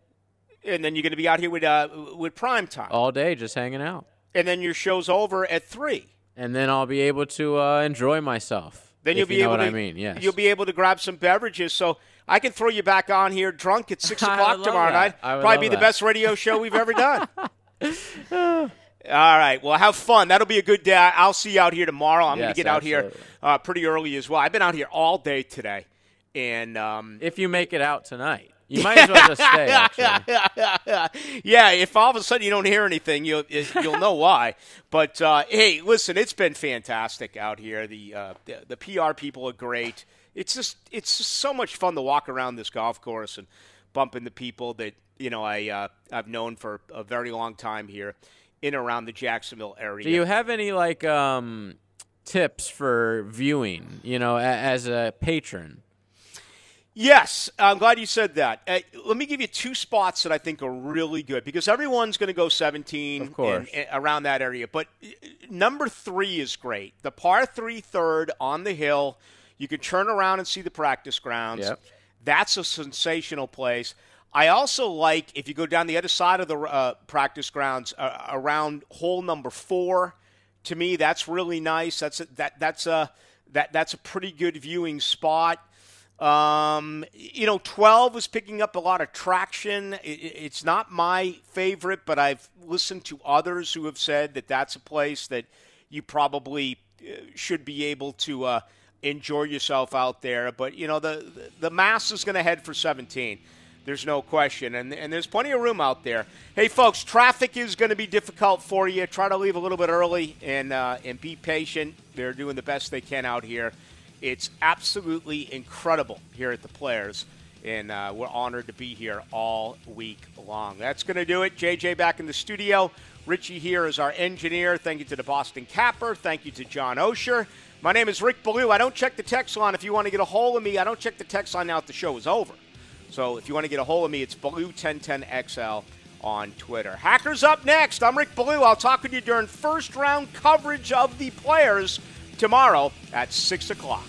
and then you're going to be out here with uh, with prime time, all day, just hanging out. and then your show's over at three. And then I'll be able to uh, enjoy myself. Then you'll be you know able what to. I mean. Yes. You'll be able to grab some beverages. So I can throw you back on here drunk at six o'clock tomorrow that. night. Probably be the best radio show we've ever done. All right. Well, have fun. That'll be a good day. I'll see you out here tomorrow. I'm going to get out here uh, pretty early as well. I've been out here all day today, and um, if you make it out tonight, you might as well just stay. Actually. yeah, if all of a sudden you don't hear anything, you'll you'll know why. But uh, hey, listen, it's been fantastic out here. The, uh, the the PR people are great. It's just it's just so much fun to walk around this golf course and bump into people that you know I uh, I've known for a very long time here in around the Jacksonville area. Do you have any like um, tips for viewing? You know, a- as a patron. Yes, I'm glad you said that. Uh, let me give you two spots that I think are really good because everyone's going to go 17 Of course. and- and around that area. But uh, number three is great. The par three third on the hill. You can turn around and see the practice grounds. Yep. That's a sensational place. I also like if you go down the other side of the uh, practice grounds uh, around hole number four. To me, that's really nice. That's a, that that's a that that's a pretty good viewing spot. Um, you know, 12 was picking up a lot of traction. It, it- it's not my favorite, but I've listened to others who have said that that's a place that you probably uh, should be able to uh, enjoy yourself out there. But, you know, the, the mass is going to head for 17. There's no question. And, and there's plenty of room out there. Hey, folks, traffic is going to be difficult for you. Try to leave a little bit early and, uh, and be patient. They're doing the best they can out here. It's absolutely incredible here at the Players, and uh, we're honored to be here all week long. That's going to do it. JJ back in the studio. Richie here is our engineer. Thank you to the Boston Capper. Thank you to John Oehser. My name is Rick Ballou. I don't check the text line. If you want to get a hold of me, I don't check the text line now if the show is over. So if you want to get a hold of me, it's Blue1010XL on Twitter. Hackers up next. I'm Rick Ballou. I'll talk with you during first round coverage of the players tomorrow at 6 o'clock.